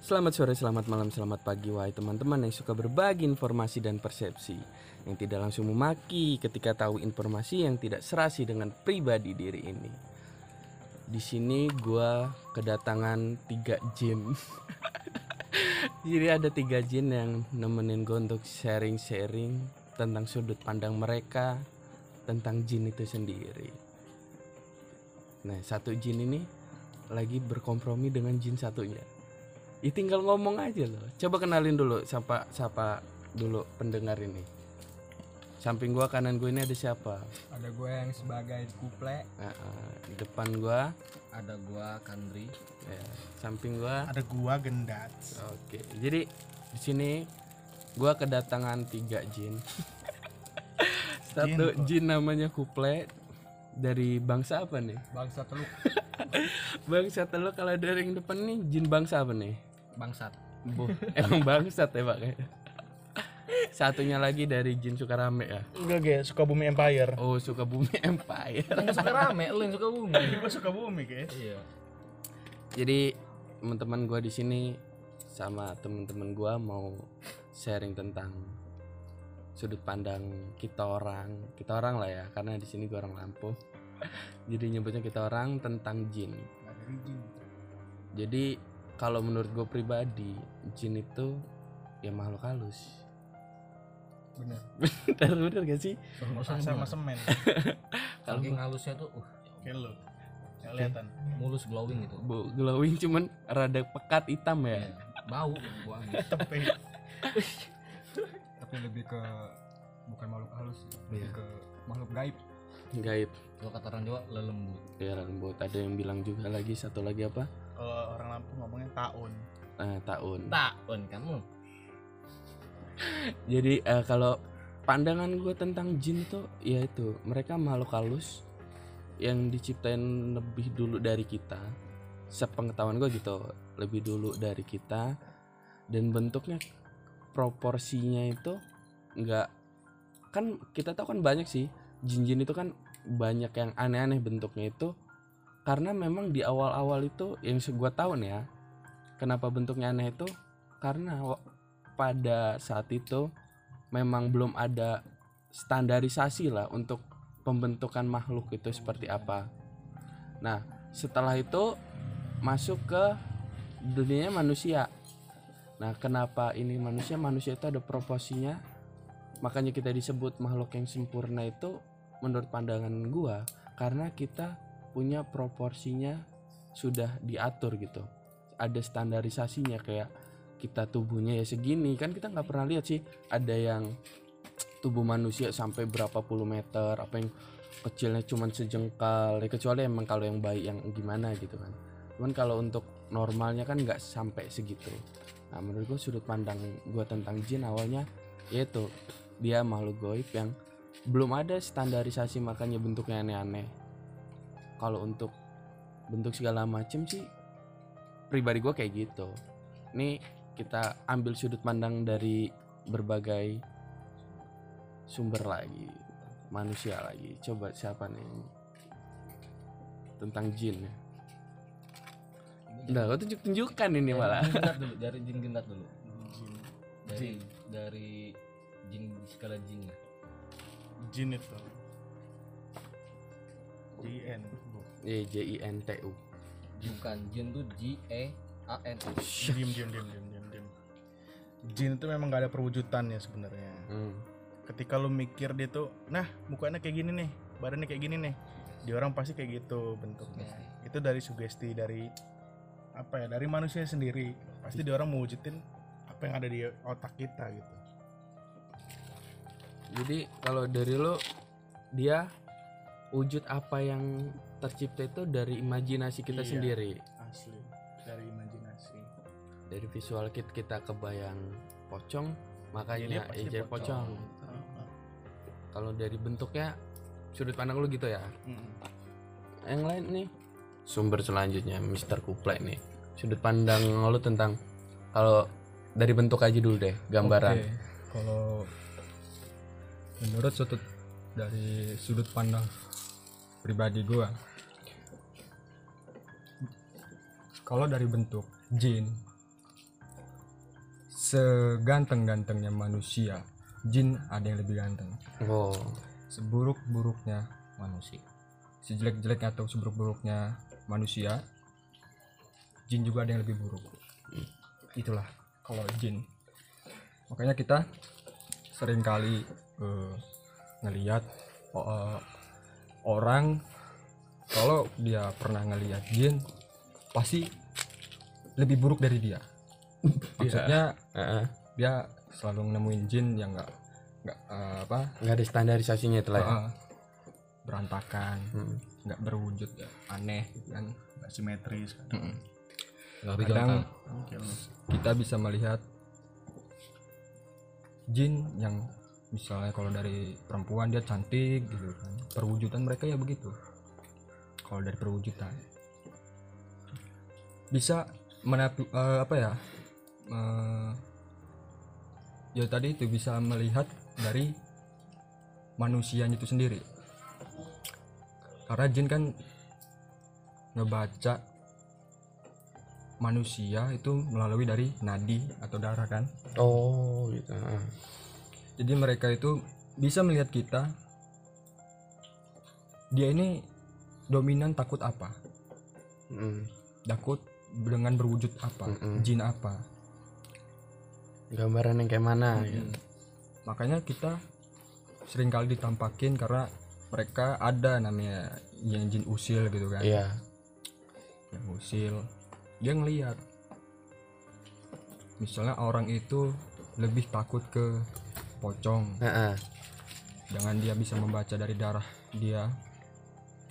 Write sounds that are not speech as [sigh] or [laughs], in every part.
Selamat sore, selamat malam, selamat pagi Wahai teman-teman yang suka berbagi informasi dan persepsi. Yang tidak langsung memaki ketika tahu informasi yang tidak serasi dengan pribadi diri ini. Di sini gua kedatangan tiga jin. [laughs] Jadi ada tiga jin yang nemenin gue untuk sharing-sharing Tentang sudut pandang mereka Tentang jin itu sendiri. Nah satu jin ini lagi berkompromi dengan jin satunya Ya tinggal ngomong aja loh. Coba kenalin dulu siapa siapa dulu pendengar ini. Samping gua kanan gue ini ada siapa? ada gue yang sebagai kuple Nah, eh, di depan gua ada gua Kandri ya, samping gua. ada gua gendat Oke. Jadi di sini gua kedatangan tiga jin. [laughs] Satu Jin, jin namanya Kuple dari bangsa apa nih? bangsa teluk [laughs] Bangsa teluk kalau dari yang depan nih jin bangsa apa nih? Bangsat Bu, emang bangsat ya pak Satunya lagi dari jin Sukarame ya. enggak guys suka bumi empire Oh suka bumi Empire. yang suka rame lu yang suka bumi gua suka bumi guys iya Jadi teman-teman gua di sini sama teman-teman gua mau sharing tentang sudut pandang kita orang, kita orang lah ya, karena di sini gua orang Lampung. Jadi nyebutnya kita orang tentang jin. Jadi kalau menurut gue pribadi, jin itu ya makhluk halus. bener [laughs] Bener bener gak sih? sama semen [laughs] saking halusnya tuh uh, kayak nggak kelihatan mulus glowing gitu Bu, glowing cuman rada pekat hitam ya. Iya. bau bau [laughs] tapi tapi lebih ke bukan makhluk halus lebih Iya. ke makhluk gaib Gaib. kalau kata orang Jawa lelembut Ya lembut. Ada yang bilang juga lagi satu lagi apa? Kalau orang Lampung ngomongnya taun Eh, tahun. takun kamu [laughs] Jadi eh, kalau pandangan gue tentang jin tuh ya itu mereka makhluk halus yang diciptain lebih dulu dari kita. Sepengetahuan gue gitu, lebih dulu dari kita dan bentuknya proporsinya itu nggak kan kita tahu kan banyak sih jin-jin itu kan banyak yang aneh-aneh bentuknya itu karena memang di awal-awal itu yang gue tahu nih ya kenapa bentuknya aneh itu karena pada saat itu memang belum ada standarisasi lah untuk pembentukan makhluk itu seperti apa. Nah, setelah itu masuk ke dunia manusia. Nah, kenapa ini manusia? Manusia itu ada proporsinya. Makanya kita disebut makhluk yang sempurna itu menurut pandangan gua karena kita punya proporsinya sudah diatur gitu. Ada standarisasinya kayak kita tubuhnya ya segini. Kan kita nggak pernah lihat sih ada yang tubuh manusia sampai berapa puluh meter apa yang kecilnya cuman sejengkal. Ya kecuali emang kalau yang baik yang gimana gitu kan. Cuman kalau untuk normalnya kan nggak sampai segitu. Nah menurut gue sudut pandang gue tentang jin awalnya yaitu dia makhluk goib yang belum ada standarisasi makanya bentuknya aneh-aneh kalau untuk bentuk segala macem sih pribadi gue kayak gitu. Ini kita ambil sudut pandang dari berbagai sumber lagi manusia lagi. Coba siapa nih tentang jin ya? Nah, kau tunjuk tunjukkan ini malah. jin [laughs] dulu dari jin gendat dulu. Dari dari jin skala jinnya jin itu. JN Iya, J I N T U. bukan jin tuh J E A N diem diem diem diem diem diem. Jin itu memang gak ada perwujudannya sebenarnya. Hmm. ketika lu mikir dia tuh nah mukanya kayak gini nih badannya kayak gini nih. Di orang pasti kayak gitu bentuknya. Itu dari sugesti dari apa ya dari manusia sendiri. Pasti di orang mewujudin apa yang ada di otak kita gitu. Jadi kalau dari lo dia wujud apa yang tercipta itu dari imajinasi kita Iya. sendiri. asli dari imajinasi Dari visual kita kita kebayang pocong, makanya eh, jadi pocong. Heeh. Kalau dari bentuknya sudut pandang lu gitu ya. Mm-mm. Yang lain nih sumber selanjutnya Mr. Kuplek nih. Sudut pandang lu tentang kalau dari bentuk aja dulu deh gambaran. Oke, kalau menurut sudut dari sudut pandang pribadi gua. Kalau dari bentuk jin seganteng-gantengnya manusia jin ada yang lebih ganteng. Oh. Seburuk-buruknya manusia. Sejelek-jeleknya atau seburuk-buruknya manusia jin juga ada yang lebih buruk. Itulah kalau jin. Makanya kita sering kali eh, ngelihat oh, eh, orang kalau dia pernah ngelihat jin pasti lebih buruk dari dia. [laughs] Maksudnya Heeh. dia selalu nemuin jin yang nggak nggak eh, apa? Nggak ada standarisasinya itu lah ya. Eh, berantakan Hmm. nggak berwujud aneh gitu kan? Nggak simetris kan. Tapi kadang Oke, lu. kita bisa melihat jin yang misalnya kalau dari perempuan dia cantik gitu kan. Perwujudan mereka ya begitu. Kalau dari perwujudan. Bisa menapi eh, apa ya eh, ya tadi itu bisa melihat dari manusianya itu sendiri. Karena jin kan ngebaca manusia itu melalui dari nadi atau darah kan. Oh gitu. Jadi mereka itu bisa melihat kita dia ini dominan takut apa? Mm. takut dengan berwujud apa? Mm-mm. jin apa? Gambaran yang kayak mana gitu. makanya kita sering kali ditampakin karena mereka ada namanya yang jin usil gitu kan. Iya. Yang usil dia ngelihat. Misalnya orang itu lebih takut ke pocong. Heeh. dengan dia bisa membaca dari darah dia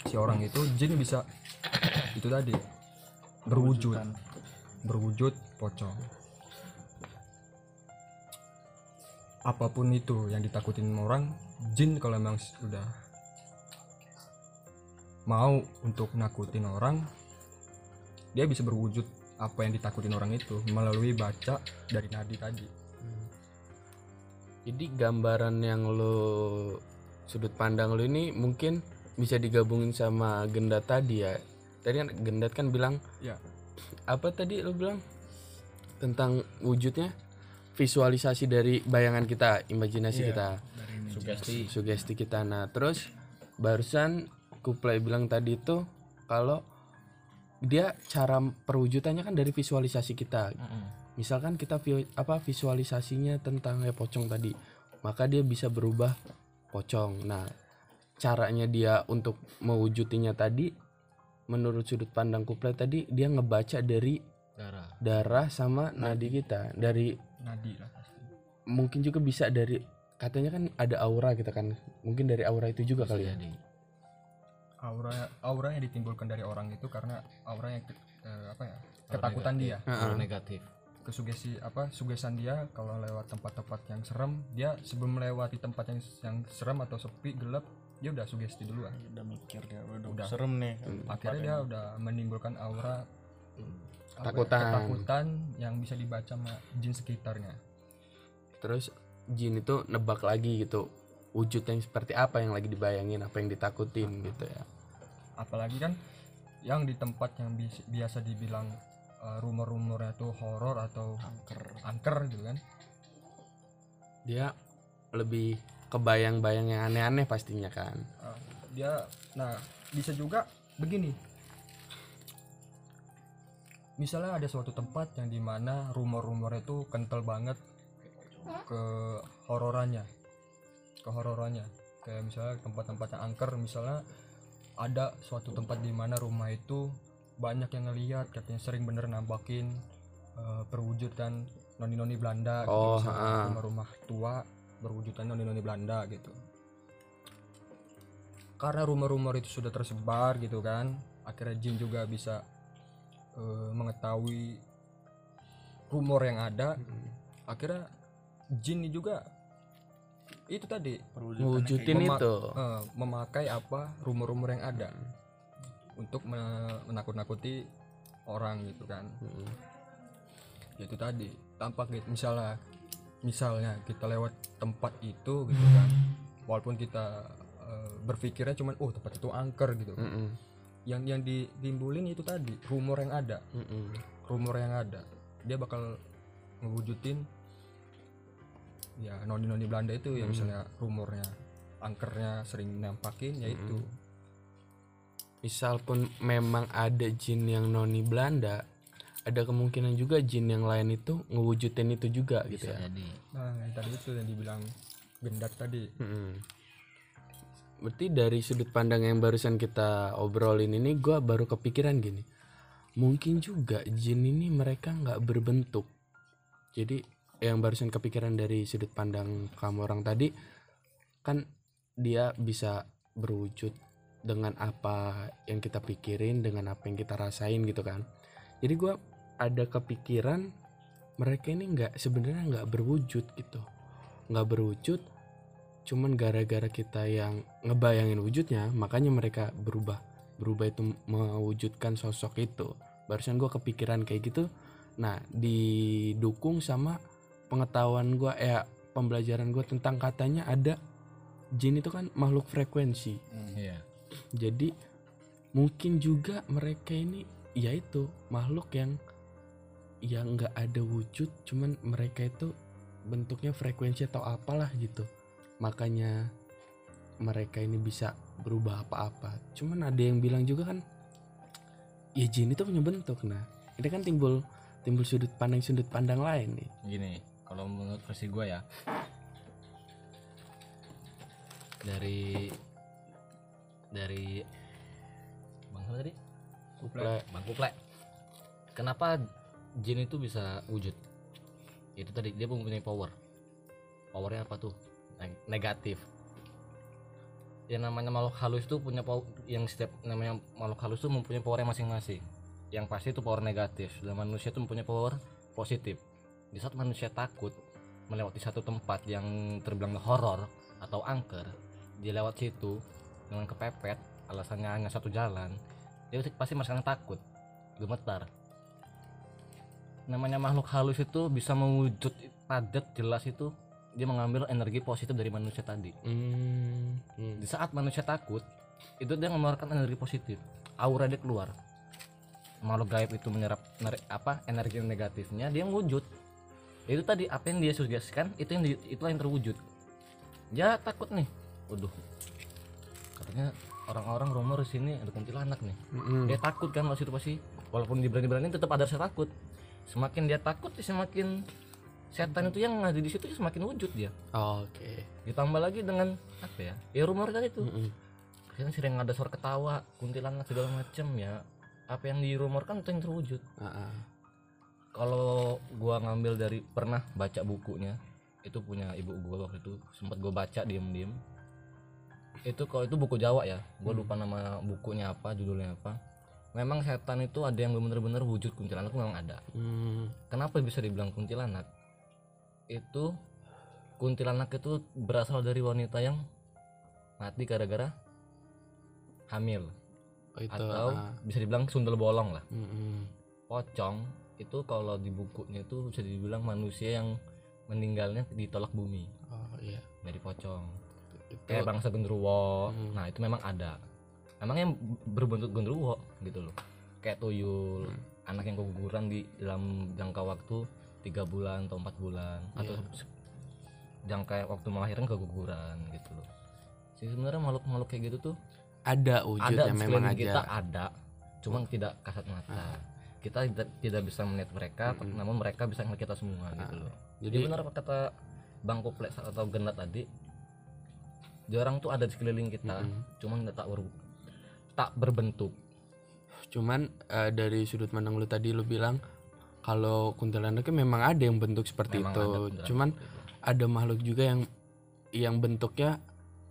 si orang itu jin bisa itu tadi berwujud. Berwujud pocong. Apa pun itu yang ditakutin orang jin kalau memang sudah mau untuk nakutin orang dia bisa berwujud apa yang ditakutin orang itu melalui baca dari nadi tadi jadi gambaran yang lo sudut pandang lo ini mungkin bisa digabungin sama gendat tadi ya. Tadi kan gendat kan bilang ya. apa tadi lo bilang? Tentang wujudnya visualisasi dari bayangan kita imajinasi Iya, kita. sugesti. Sugesti kita. Nah terus barusan kuplay bilang tadi itu kalau dia cara perwujudannya kan dari visualisasi kita misalkan kita apa visualisasinya tentang ya pocong tadi maka dia bisa berubah pocong. Nah caranya dia untuk mewujudinya tadi menurut sudut pandang kuplay tadi dia ngebaca dari darah. darah sama nadi kita. Dari nadi lah pasti. mungkin juga bisa dari katanya kan ada aura kita kan. Mungkin dari aura itu juga kali ya. jadi. Aura aura yang ditimbulkan dari orang itu karena aura yang eh, apa ya Aura ketakutan dia. negatif. Aura negatif kesugesti apa sugesan dia kalau lewat tempat-tempat yang serem dia sebelum melewati tempat yang yang serem atau sepi gelap dia udah sugesti duluan. Udah mikir dia udah, Udah. serem nih akhirnya dia udah menimbulkan aura ya, Ketakutan. ketakutan yang bisa dibaca sama jin sekitarnya. Terus jin itu nebak lagi gitu wujud yang seperti apa yang lagi dibayangin apa yang ditakutin gitu ya. Apalagi kan yang di tempat yang biasa dibilang eh, rumor-rumornya tuh horor atau angker. angker gitu kan? Dia lebih kebayang-bayang yang aneh-aneh pastinya kan. Uh, dia nah bisa juga begini. Misalnya ada suatu tempat yang di mana rumor-rumor itu kental banget ke hororannya ke hororannya. Kayak misalnya tempat-tempat yang angker misalnya ada suatu tempat di mana rumah itu banyak yang ngelihat katanya sering bener nampakin eh, perwujudan noni-noni Belanda gitu, Oh, ha-ha. rumah-rumah tua berwujudan noni-noni Belanda gitu. Karena rumor-rumor itu sudah tersebar gitu kan akhirnya jin juga bisa eh, mengetahui rumor yang ada. Akhirnya jin ini juga itu tadi wujudin Mema- itu. eh, memakai apa rumor-rumur yang ada untuk me- menakut-nakuti orang gitu kan Mm. Ya itu tadi tampak gitu misalnya misalnya kita lewat tempat itu gitu kan walaupun kita eh, berpikirnya cuman oh tempat itu angker gitu. Mm-mm. yang yang ditimbulin itu tadi rumor yang ada Mm-mm. rumor yang ada dia bakal ngewujudin ya noni noni Belanda itu ya Hmm. misalnya rumornya angkernya sering nampakin ya itu Hmm. Misal pun memang ada jin yang noni Belanda ada kemungkinan juga jin yang lain itu ngewujudin itu juga gitu bisa ya. jadi. Nah yang tadi itu yang dibilang gendak tadi. Mm-mm. berarti dari sudut pandang yang barusan kita obrolin ini gua baru kepikiran gini. Mungkin juga jin ini mereka nggak berbentuk. Jadi yang barusan kepikiran dari sudut pandang kamu orang tadi kan dia bisa berwujud dengan apa yang kita pikirin dengan apa yang kita rasain gitu kan. Jadi gua ada kepikiran mereka ini nggak sebenarnya nggak berwujud gitu. Nggak berwujud cuman gara-gara kita yang ngebayangin wujudnya makanya mereka berubah. Berubah itu mewujudkan sosok itu. Barusan gua kepikiran kayak gitu nah didukung sama pengetahuan gua ya pembelajaran gua tentang katanya ada jin itu kan makhluk frekuensi. Iya jadi mungkin juga mereka ini yaitu makhluk yang yang nggak ada wujud cuman mereka itu bentuknya frekuensi atau apalah gitu. Makanya mereka ini bisa berubah apa-apa. Cuman ada yang bilang juga kan ya jin itu punya bentuk nah. Ini kan timbul timbul sudut pandang sudut pandang lain nih. Gini kalau menurut versi gue ya. Dari dari bang siapa tadi? Kuplek. bang kuplek. Kenapa jin itu bisa wujud? Itu tadi dia mempunyai power. Powernya apa tuh? Neg- negatif. Yang namanya makhluk halus itu punya power yang setiap namanya makhluk halus itu mempunyai powernya masing-masing. Yang pasti itu power negatif. Dan manusia itu mempunyai power positif. Di saat manusia takut melewati satu tempat yang terbilang horor atau angker dia lewat situ dengan kepepet alasannya hanya satu jalan dia pasti merasakan takut gemetar. Namanya makhluk halus itu bisa mewujud padat jelas itu dia mengambil energi positif dari manusia tadi. Hmm, hmm. di saat manusia takut itu dia mengeluarkan energi positif. Aura dia keluar. Makhluk gaib itu menyerap apa energi negatifnya dia wujud. Itu tadi apa yang dia sugestikan itu yang di- itulah yang terwujud. Dia takut nih. Waduh katanya orang-orang rumor di sini ada kuntilanak nih. Mm-mm. dia takut kan waktu itu pasti. Walaupun dia berani-berani tetap ada rasa takut. Semakin dia takut semakin setan itu yang ada di situ semakin wujud dia. Oke. Ditambah lagi dengan apa ya ya rumor tadi itu Mm-mm. kan sering ada suara ketawa kuntilanak segala macem ya. Apa yang dirumorkan itu yang terwujud. Ah. kalau gua ngambil dari pernah baca bukunya itu punya ibu gua waktu itu sempat gua baca diem-diem itu kalau itu buku Jawa ya. Gua lupa nama bukunya apa judulnya apa. Memang setan itu ada yang bener-bener wujud kuntilanak memang ada. Hmm. kenapa bisa dibilang kuntilanak? Itu kuntilanak itu berasal dari wanita yang mati gara-gara hamil. Oh, itu atau ah. bisa dibilang sundel bolong lah. Mm-mm. pocong itu kalau di bukunya itu bisa dibilang manusia yang meninggalnya ditolak bumi. Oh iya. Dari pocong itu kayak bangsa genderuwo. Hmm. nah itu memang ada. Memang yang berbentuk genderuwo gitu loh. Kayak tuyul Hmm. anak yang keguguran di dalam jangka waktu tiga bulan atau empat bulan. Atau Iya. se- jangka waktu melahirkan keguguran gitu loh. Sih sebenarnya makhluk-makhluk kayak gitu tuh ada ada wujudnya di memang aja kita ada cuman tidak kasat mata. Kita tidak, tidak bisa melihat mereka Mm-mm. namun mereka bisa melihat kita semua gitu loh. Jadi jadi benar apa kata bang Kuplek atau genat tadi dia orang tuh ada di sekeliling kita Mm-mm. cuman tak ber- tak berbentuk. Cuman eh, dari sudut pandang lu tadi lu bilang kalau kuntilanaknya memang ada yang bentuk seperti Memang itu. ada cuman ada makhluk juga yang yang bentuknya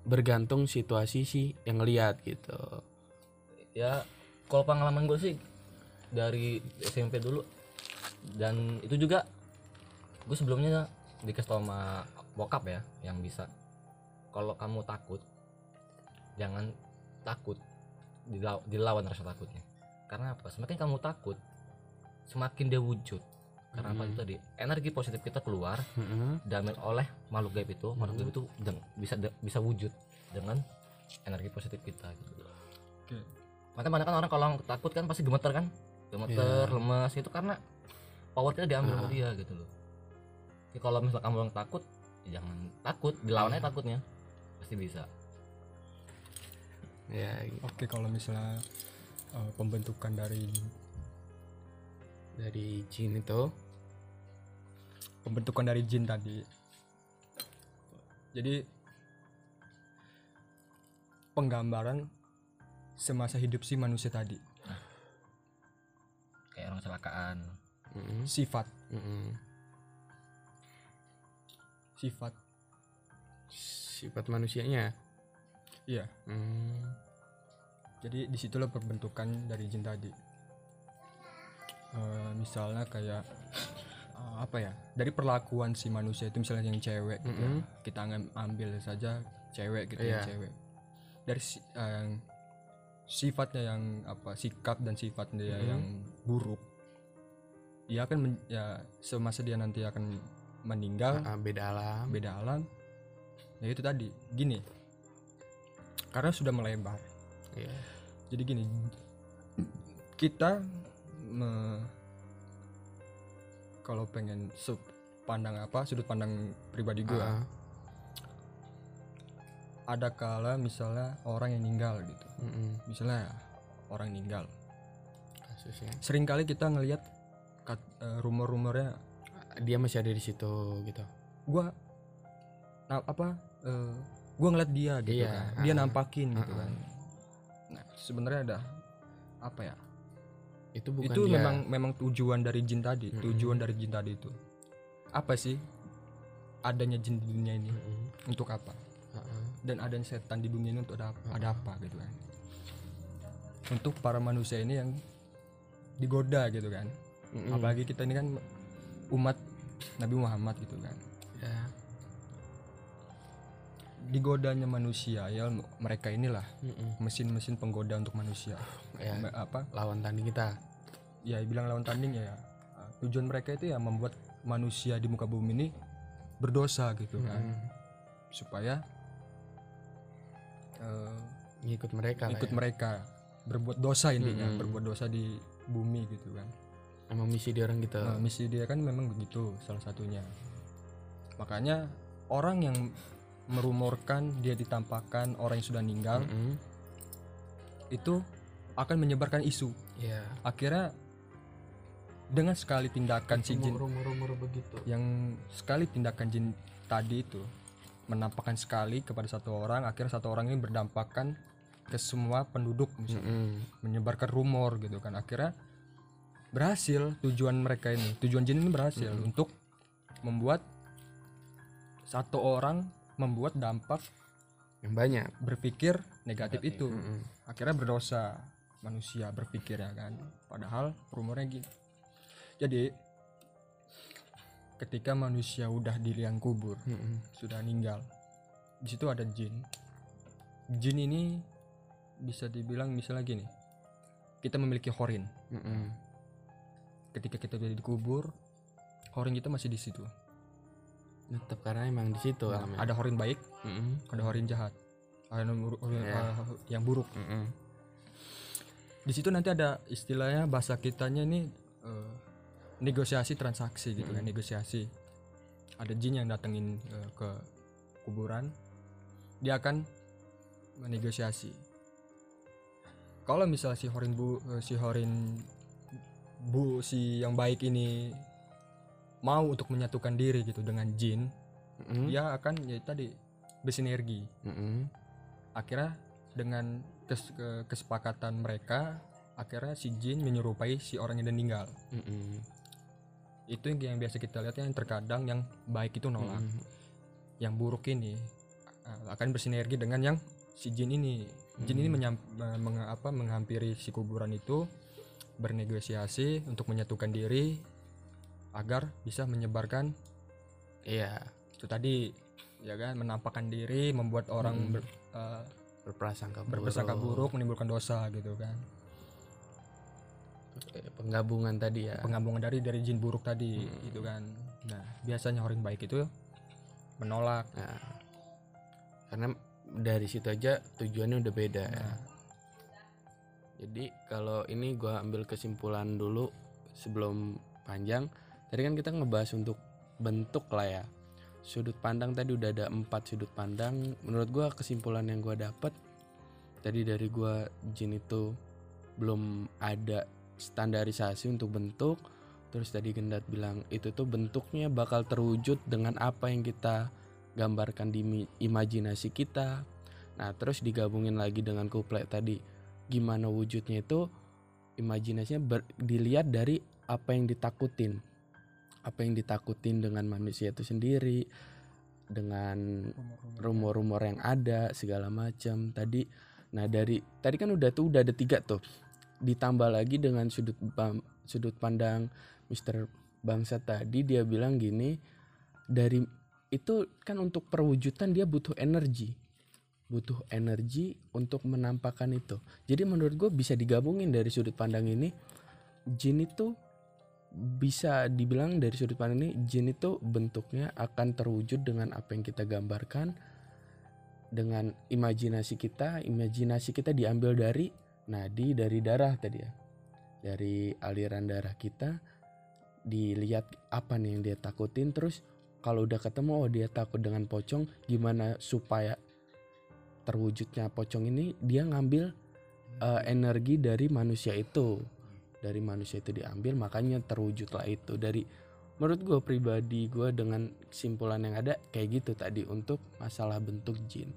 bergantung situasi sih yang lihat gitu. Ya kalau pengalaman gue sih dari SMP dulu dan itu juga gue sebelumnya dikasih tau sama bokap ya yang bisa kalau kamu takut jangan takut dilaw- dilawan rasa takutnya karena apa semakin kamu takut semakin dia wujud karena apa Hmm. itu tadi energi positif kita keluar Mm-mm. diambil oleh makhluk gaib itu makhluk Hmm. gaib itu deng- bisa bisa wujud dengan energi positif kita gitu Oke. makanya banyak kan orang kalau takut kan pasti gemeter kan gemeter Iya. lemas itu karena power kita diambil sama Ah. dia gitu loh Jadi kalau misalnya kamu yang takut jangan takut dilawannya takutnya pasti bisa. Ya oke kalau misalnya eh, pembentukan dari dari jin itu? Pembentukan dari jin tadi. Jadi penggambaran semasa hidup si manusia tadi. Kayak orang kecelakaan Mm-mm, sifat. Mm-mm. sifat sifat manusianya iya Hmm, jadi di situlah pembentukan dari jin tadi Eh, misalnya kayak eh, apa ya dari perlakuan si manusia itu misalnya yang cewek gitu ya. Mm-mm. kita ngam- ambil saja cewek gitu Iya. yang cewek dari si- yang sifatnya yang apa sikap dan sifatnya dia Mm-mm. yang buruk dia akan men- ya semasa dia nanti akan meninggal ah, beda alam beda alam ya itu tadi. Gini. Karena sudah melebar. Iya. jadi gini. Kita me- kalau pengen sub pandang apa sudut pandang pribadi gue Ah, ada kala misalnya orang yang meninggal gitu. Mm-mm. misalnya orang meninggal kasusnya sering kali kita ngelihat kat- eh, rumor-rumornya dia masih ada di situ gitu. Gua nah, apa eh, gua ngeliat dia gitu Iya, kan. dia ah, nampakin gitu ah, kan. nah sebenarnya ada apa ya? Itu bukan itu dia. memang memang tujuan dari jin tadi Mm-mm. tujuan dari jin tadi itu. Apa sih adanya jin di dunia ini? Mm-mm. untuk apa? Ah, ah. dan adanya setan di dunia ini untuk ada, Mm-mm. ada apa gitu kan? Untuk para manusia ini yang digoda gitu kan. Mm-mm. apalagi kita ini kan umat Nabi Muhammad gitu kan. Ya digodanya manusia ya mereka inilah mesin-mesin penggoda untuk manusia. Ya apa? lawan tanding kita. Ya bilang lawan tanding ya uh, tujuan mereka itu ya membuat manusia di muka bumi ini berdosa gitu kan. Mm-mm. supaya uh, ngikut mereka lah ikut ya. mereka berbuat dosa intinya Mm-mm. berbuat dosa di bumi gitu kan. Emang misi dia orang gitu. Nah, misi dia kan memang begitu salah satunya. Makanya orang yang merumorkan dia ditampakkan orang yang sudah meninggal Mm-mm. itu akan menyebarkan isu. Ya akhirnya dengan sekali tindakan si jin rumor-rumor begitu. yang sekali tindakan jin tadi itu menampakkan sekali kepada satu orang akhirnya satu orang ini berdampakkan ke semua penduduk misalnya. Mm-mm. menyebarkan rumor gitu kan. Akhirnya berhasil tujuan mereka ini. Tujuan jin ini berhasil untuk membuat satu orang membuat dampak yang banyak. berpikir negatif, itu. Mm-mm. akhirnya berdosa. Manusia berpikir ya kan. Padahal rumornya gitu jadi ketika manusia udah di liang kubur Mm-mm. sudah meninggal di situ ada jin. Jin ini bisa dibilang misalnya gini kita memiliki horin. Mm-mm. ketika kita udah dikubur horin kita masih di situ tetap karena emang di situ Nah, ada horin baik Mm-mm. ada horin jahat ada horin- Ya. uh, yang buruk Mm-mm. di situ nanti ada istilahnya bahasa kitanya ini eh, negosiasi transaksi gitu kan negosiasi ada jin yang datengin eh, ke kuburan dia akan menegosiasi kalau misal si horin bu eh, si horin bu si yang baik ini mau untuk menyatukan diri gitu dengan jin Mm-mm. dia akan ya tadi bersinergi Mm-mm. akhirnya dengan kes- ke- kesepakatan mereka akhirnya si jin menyerupai si orang yang meninggal Mm-mm. itu yang, yang biasa kita lihat yang terkadang yang baik itu nolak Mm-mm. yang buruk ini uh, akan bersinergi dengan yang si jin ini jin ini menyam- me- meng- apa, menghampiri si kuburan itu bernegosiasi untuk menyatukan diri agar bisa menyebarkan iya itu tadi ya kan menampakkan diri membuat orang Mm. ber- uh, berprasangka berprasangka buruk menimbulkan dosa gitu kan penggabungan tadi ya penggabungan dari dari jin buruk tadi Hmm. gitu kan nah biasanya orang baik itu menolak Nah, karena dari situ aja tujuannya udah beda ya. Nah. Jadi kalau ini gua ambil kesimpulan dulu sebelum panjang. Tadi kan kita ngebahas untuk bentuk lah ya. sudut pandang tadi udah ada empat sudut pandang. Menurut gua kesimpulan yang gua dapet tadi dari gua jin itu belum ada standarisasi untuk bentuk. Terus tadi Gendat bilang itu tuh bentuknya bakal terwujud dengan apa yang kita gambarkan di imajinasi kita. Nah terus digabungin lagi dengan kuplek tadi. Gimana wujudnya itu? Imajinasinya ber- dilihat dari apa yang ditakutin apa yang ditakutin dengan manusia itu sendiri dengan rumor-rumor yang ada. segala macam. Tadi nah dari tadi kan udah tuh udah ada tiga tuh. Ditambah lagi dengan sudut pam- sudut pandang Mr. Bangsa tadi dia bilang gini dari itu kan untuk perwujudan dia butuh energi. Butuh energi untuk menampakkan itu. Jadi menurut gue bisa digabungin dari sudut pandang ini jin itu bisa dibilang dari sudut pandang ini jin itu bentuknya akan terwujud dengan apa yang kita gambarkan dengan imajinasi kita. Imajinasi kita diambil dari nadi dari darah tadi ya. Dari aliran darah kita dilihat apa nih yang dia takutin. Terus kalau udah ketemu oh dia takut dengan pocong gimana supaya terwujudnya pocong ini dia ngambil eh, energi dari manusia itu dari manusia itu diambil makanya terwujudlah itu. Dari menurut gue pribadi gue dengan kesimpulan yang ada kayak gitu tadi untuk masalah bentuk jin.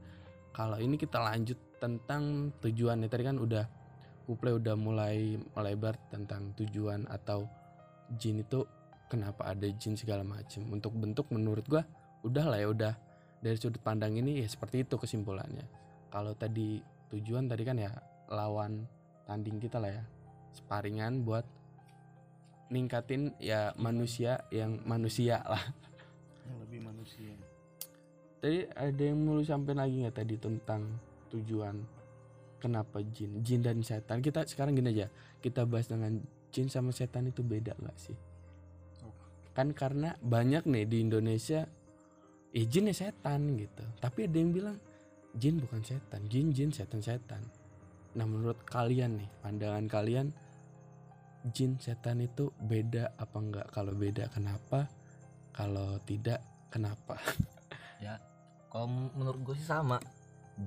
Kalau ini kita lanjut tentang tujuannya. Tadi kan udah Kuple udah mulai melebar tentang tujuan atau jin itu kenapa ada jin segala macam untuk bentuk menurut gua udah lah ya udah. Dari sudut pandang ini ya seperti itu kesimpulannya. Kalau tadi tujuan tadi kan ya lawan tanding kita lah ya sparingan buat ningkatin ya manusia yang manusia lah. Yang lebih manusia. Tadi ada yang mau sampein lagi nggak tadi tentang tujuan kenapa jin jin dan setan? Kita sekarang gini aja kita bahas dengan jin sama setan itu beda nggak sih? Kan karena banyak nih di Indonesia eh jin ya setan gitu. Tapi ada yang bilang jin bukan setan jin jin setan setan nah menurut kalian nih pandangan kalian jin setan itu beda apa enggak? Kalau beda kenapa? Kalau tidak kenapa? Kalau menurut gue sih sama.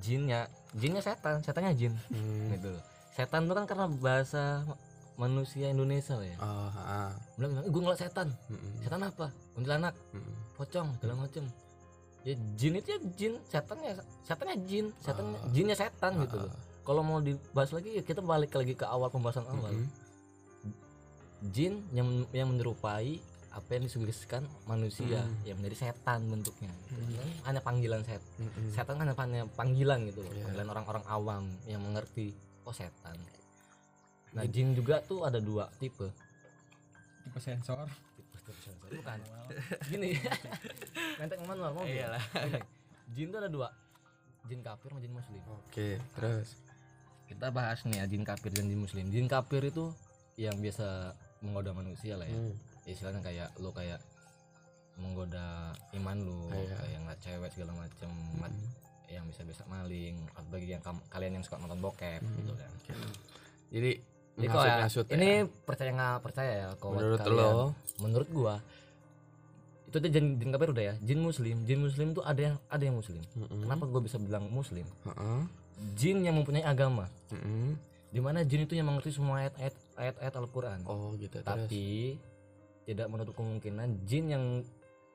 Jinnya jinnya setan setannya jin. Hmm. gitu. Setan itu kan karena bahasa manusia Indonesia lah ya. Oh, ah. bilang gue ngeliat setan. Mm-mm. setan apa? Kuntilanak. Mm-mm. pocong segala macem. Ya jin itu ya jin setannya setannya jin setannya Ah. jinnya setan gitu Ah, loh kalau mau dibahas lagi ya kita balik lagi ke awal pembahasan awal Mm-mm. jin yang yang menyerupai apa yang disugestikan manusia Mm. yang menjadi setan bentuknya Mm. Kan hanya panggilan set Mm-mm. setan kan hanya panggilan gitu loh Iya. panggilan orang-orang awam yang mengerti oh setan nah jin juga tuh ada dua tipe tipe sensor bukan gini [laughs] nanti manual mau Iyalah. jin tuh ada dua jin kafir sama jin muslim Oke, terus. Kita bahas nih ya jin kafir dan jin muslim jin kafir itu yang biasa menggoda manusia lah ya Hmm. istilahnya kayak lu kayak menggoda iman lu Iya. kayak nggak cewek segala macem mat- Mm. yang bisa bisa maling atau bagi yang kalian yang suka nonton bokep Hmm. gitu kan Jadi Jadi ya, menghasut-hasut ya. ini percaya nggak percaya ya kalau menurut kalian. lo menurut gua itu tuh jin, jin kafir udah ya jin muslim jin muslim tuh ada yang ada yang muslim Mm-mm. kenapa gua bisa bilang muslim Heeh. jin yang mempunyai agama Mm-mm. di mana jin itu yang mengerti semua ayat-ayat ayat-ayat Al-Quran Oh, gitu terus. tapi tidak menutup kemungkinan jin yang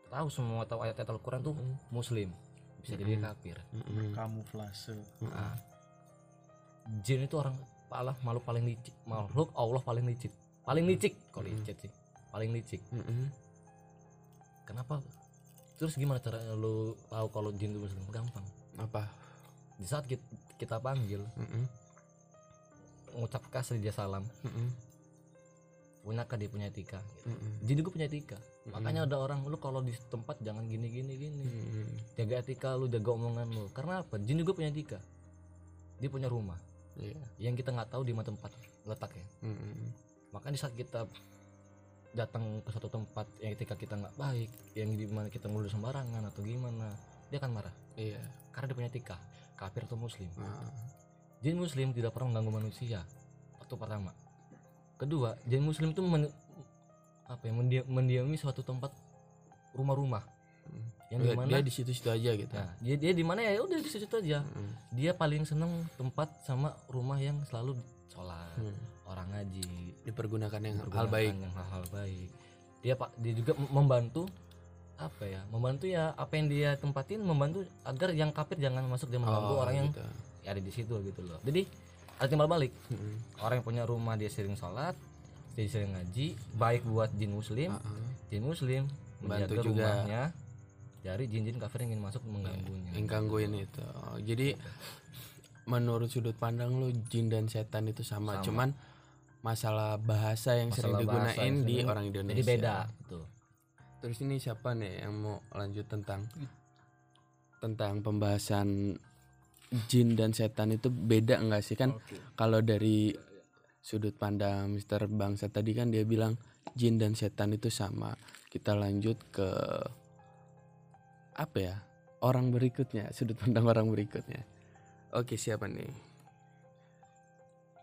tahu semua tahu ayat-ayat Al-Quran tuh muslim bisa jadi Mm-mm. kafir Mm-mm. kamuflase Mm-mm. Nah, jin itu orang Allah makhluk paling licik makhluk Allah paling licik paling licik kalau Mm. licik sih paling licik Mm-mm. Kenapa terus gimana caranya lu tahu kalau jin itu muslim gampang Apa? di saat kita, kita panggil Mm-mm. ngucap kasih dia salam Mm-mm. punyakah dia punya etika Mm-mm. jin juga punya etika Mm-mm. makanya ada orang lu kalau di tempat jangan gini gini gini Mm-mm. jaga etika lu jaga omongan lu karena apa jin juga punya etika dia punya rumah Iya. yang kita nggak tahu di mana tempat letaknya Mm-mm. makanya di saat kita datang ke satu tempat yang ketika kita nggak baik yang di mana kita ngeludah sembarangan atau gimana dia akan marah Iya. karena dia punya etika kafir atau muslim Nah. jin muslim tidak pernah mengganggu manusia itu pertama kedua jin muslim itu men- apa ya mendia- mendiami suatu tempat rumah-rumah yang Dia- di mana dia di situ-situ aja gitu nah dia dia di mana ya udah di situ aja Mm. dia paling seneng tempat sama rumah yang selalu sholat Hmm. Orang ngaji dipergunakan yang hal baik yang hal-hal baik dia pak dia juga mem- membantu apa ya membantu ya apa yang dia tempatin membantu agar yang kafir jangan masuk dan mengganggu Oh, orang yang gitu. ada di situ gitu loh jadi ada timbal balik Mm-mm. orang yang punya rumah dia sering sholat dia sering ngaji baik buat jin muslim Uh-uh. jin muslim Bantu menjaga juga. rumahnya dari jin-jin kafir yang ingin masuk mengganggunya yang gangguin itu Oh, jadi menurut sudut pandang lu jin dan setan itu sama, Sama. cuman masalah bahasa yang sering Masalah bahasa digunain yang di sering- orang Indonesia jadi beda gitu terus ini siapa nih yang mau lanjut tentang tentang pembahasan jin dan setan itu beda enggak sih kan Oke. kalau dari sudut pandang Mister Bangsa tadi kan dia bilang jin dan setan itu sama. Kita lanjut ke apa ya? Orang berikutnya, sudut pandang orang berikutnya. Oke, siapa nih?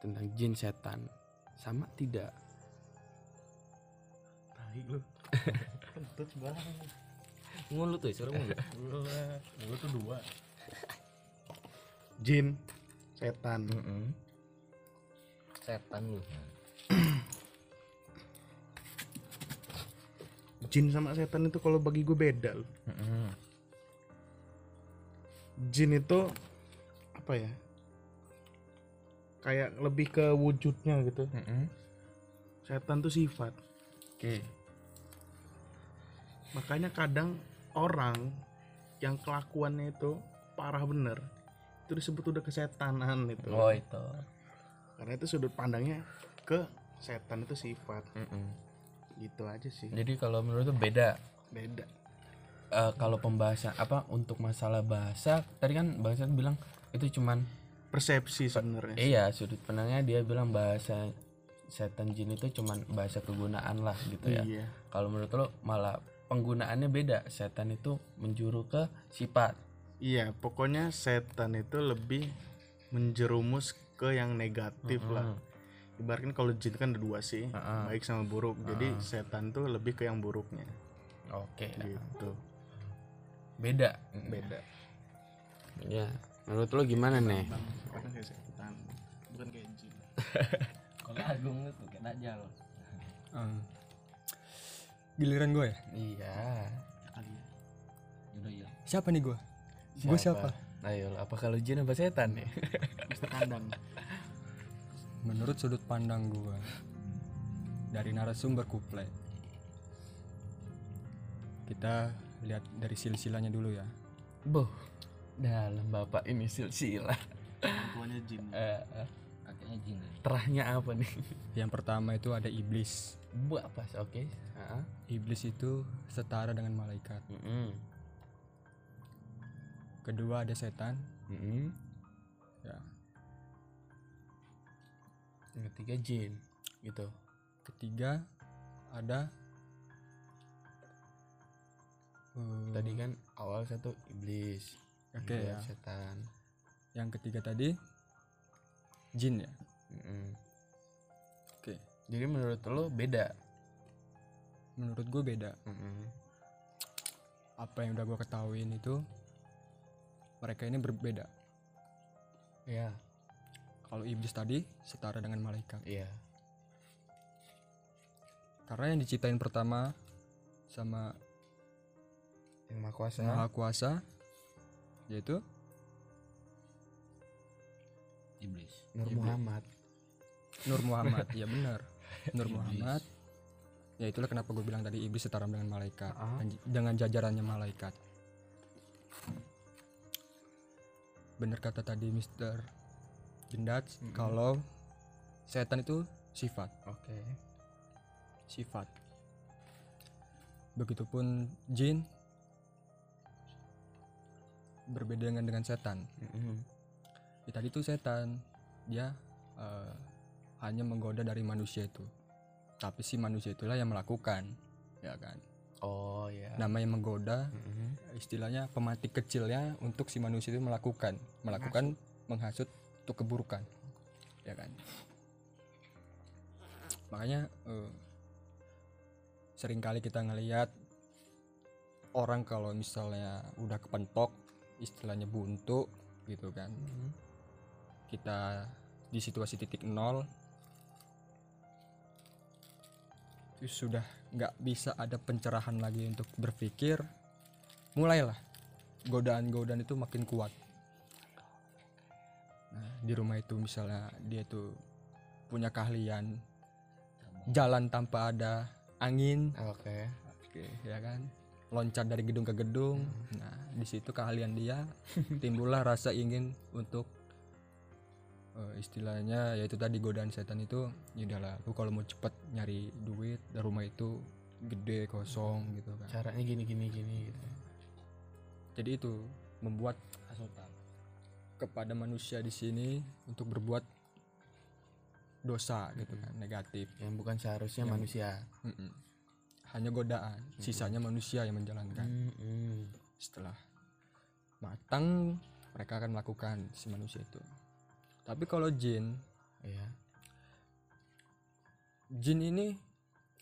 Tentang jin setan. Sama tidak? Tai lu. Kentut sembarangan. mulut tuh suara mulut. Lu tuh dua. Jin, setan. setan lu Jin sama setan itu kalau bagi gue beda loh. Jin itu apa ya? Kayak lebih ke wujudnya gitu. Setan tuh sifat. Oke. Makanya kadang orang yang kelakuannya itu parah bener itu disebut udah kesetanan itu. Oh, itu. Karena itu sudut pandangnya ke setan itu sifat. Gitu aja sih. Jadi kalau menurut tuh beda. Beda. Eh, kalau pembahasan apa untuk masalah bahasa tadi kan Bangsa bilang itu cuman Persepsi sebenarnya. Iya, sudut pandangnya dia bilang bahasa setan jin itu cuman bahasa kegunaan lah gitu ya. Iya. Kalau menurut lo malah penggunaannya beda. Setan itu menjuru ke sifat. Iya, pokoknya setan itu lebih menjerumus ke yang negatif lah. Ibaratnya kalau jin kan ada dua sih, Heeh. baik sama buruk. Jadi setan tuh lebih ke yang buruknya. Oke. Gitu. Beda. Beda. Ya. Menurut lo gimana nih? Kadang kayak setan, bukan kayak jin. [laughs] kalau agung itu kayak dajjal Ah. giliran gue ya Iya. Ya. iya siapa nih gue gue siapa Ayo, apa kalau jin apa setan nih? Mister kandang. menurut sudut pandang gue dari narasumber kuplay kita lihat dari silsilanya dulu ya Boh. Dalam bapak ini silsilah. Orang tuanya jin. [laughs] Eh, eh, kakeknya jin terahnya apa nih? yang pertama itu ada iblis Bu apa? Oke. Heeh. iblis itu setara dengan malaikat Mm-mm. kedua ada setan Mm-mm. ya Yang ketiga jin gitu. ketiga ada eh, Tadi kan awal satu iblis. Oke, kedua ya. Setan. yang ketiga tadi jin ya Mm-mm. oke Jadi menurut lo beda. menurut gue beda Mm-mm. apa yang udah gue ketahuin itu mereka ini berbeda Iya. kalau iblis tadi setara dengan malaikat Iya. karena yang diciptain pertama sama Yang maha kuasa. maha kuasa yaitu? Iblis. Nur Iblis. Muhammad. Nur Muhammad ya benar. [laughs] Nur Muhammad. Ya itulah kenapa gue bilang tadi iblis setara dengan malaikat. Ah. dan j- dengan jajarannya malaikat. Bener kata tadi Mister Jendat kalau setan itu sifat. Oke. sifat. Begitupun jin berbeda dengan dengan setan Mm-mm. ya, tadi itu setan dia eh, hanya menggoda dari manusia itu tapi si manusia itulah yang melakukan ya kan Oh ya. namanya menggoda Mm-mm. istilahnya pematik kecilnya untuk si manusia itu melakukan melakukan menghasut untuk keburukan ya kan makanya eh, sering kali kita ngelihat orang kalau misalnya udah kepentok istilahnya buntu gitu kan kita di situasi titik nol itu sudah nggak bisa ada pencerahan lagi untuk berpikir mulailah godaan-godaan itu makin kuat nah di rumah itu misalnya dia tuh punya keahlian jalan tanpa ada angin Oke. Oke, ya kan? Loncat dari gedung ke gedung. Nah, di situ keahlian dia timbullah rasa ingin untuk eh, istilahnya yaitu tadi godaan setan itu ya udahlah lu kalau mau cepet nyari duit dan rumah itu gede kosong gitu kan. Caranya gini gini gini gitu. Jadi itu membuat Hasutan. kepada manusia di sini untuk berbuat dosa gitu kan, negatif. Yang bukan seharusnya manusia. Mm-mm. Hanya godaan, sisanya manusia yang menjalankan. Mm-mm. setelah matang mereka akan melakukan si manusia itu tapi kalau jin Iya. jin ini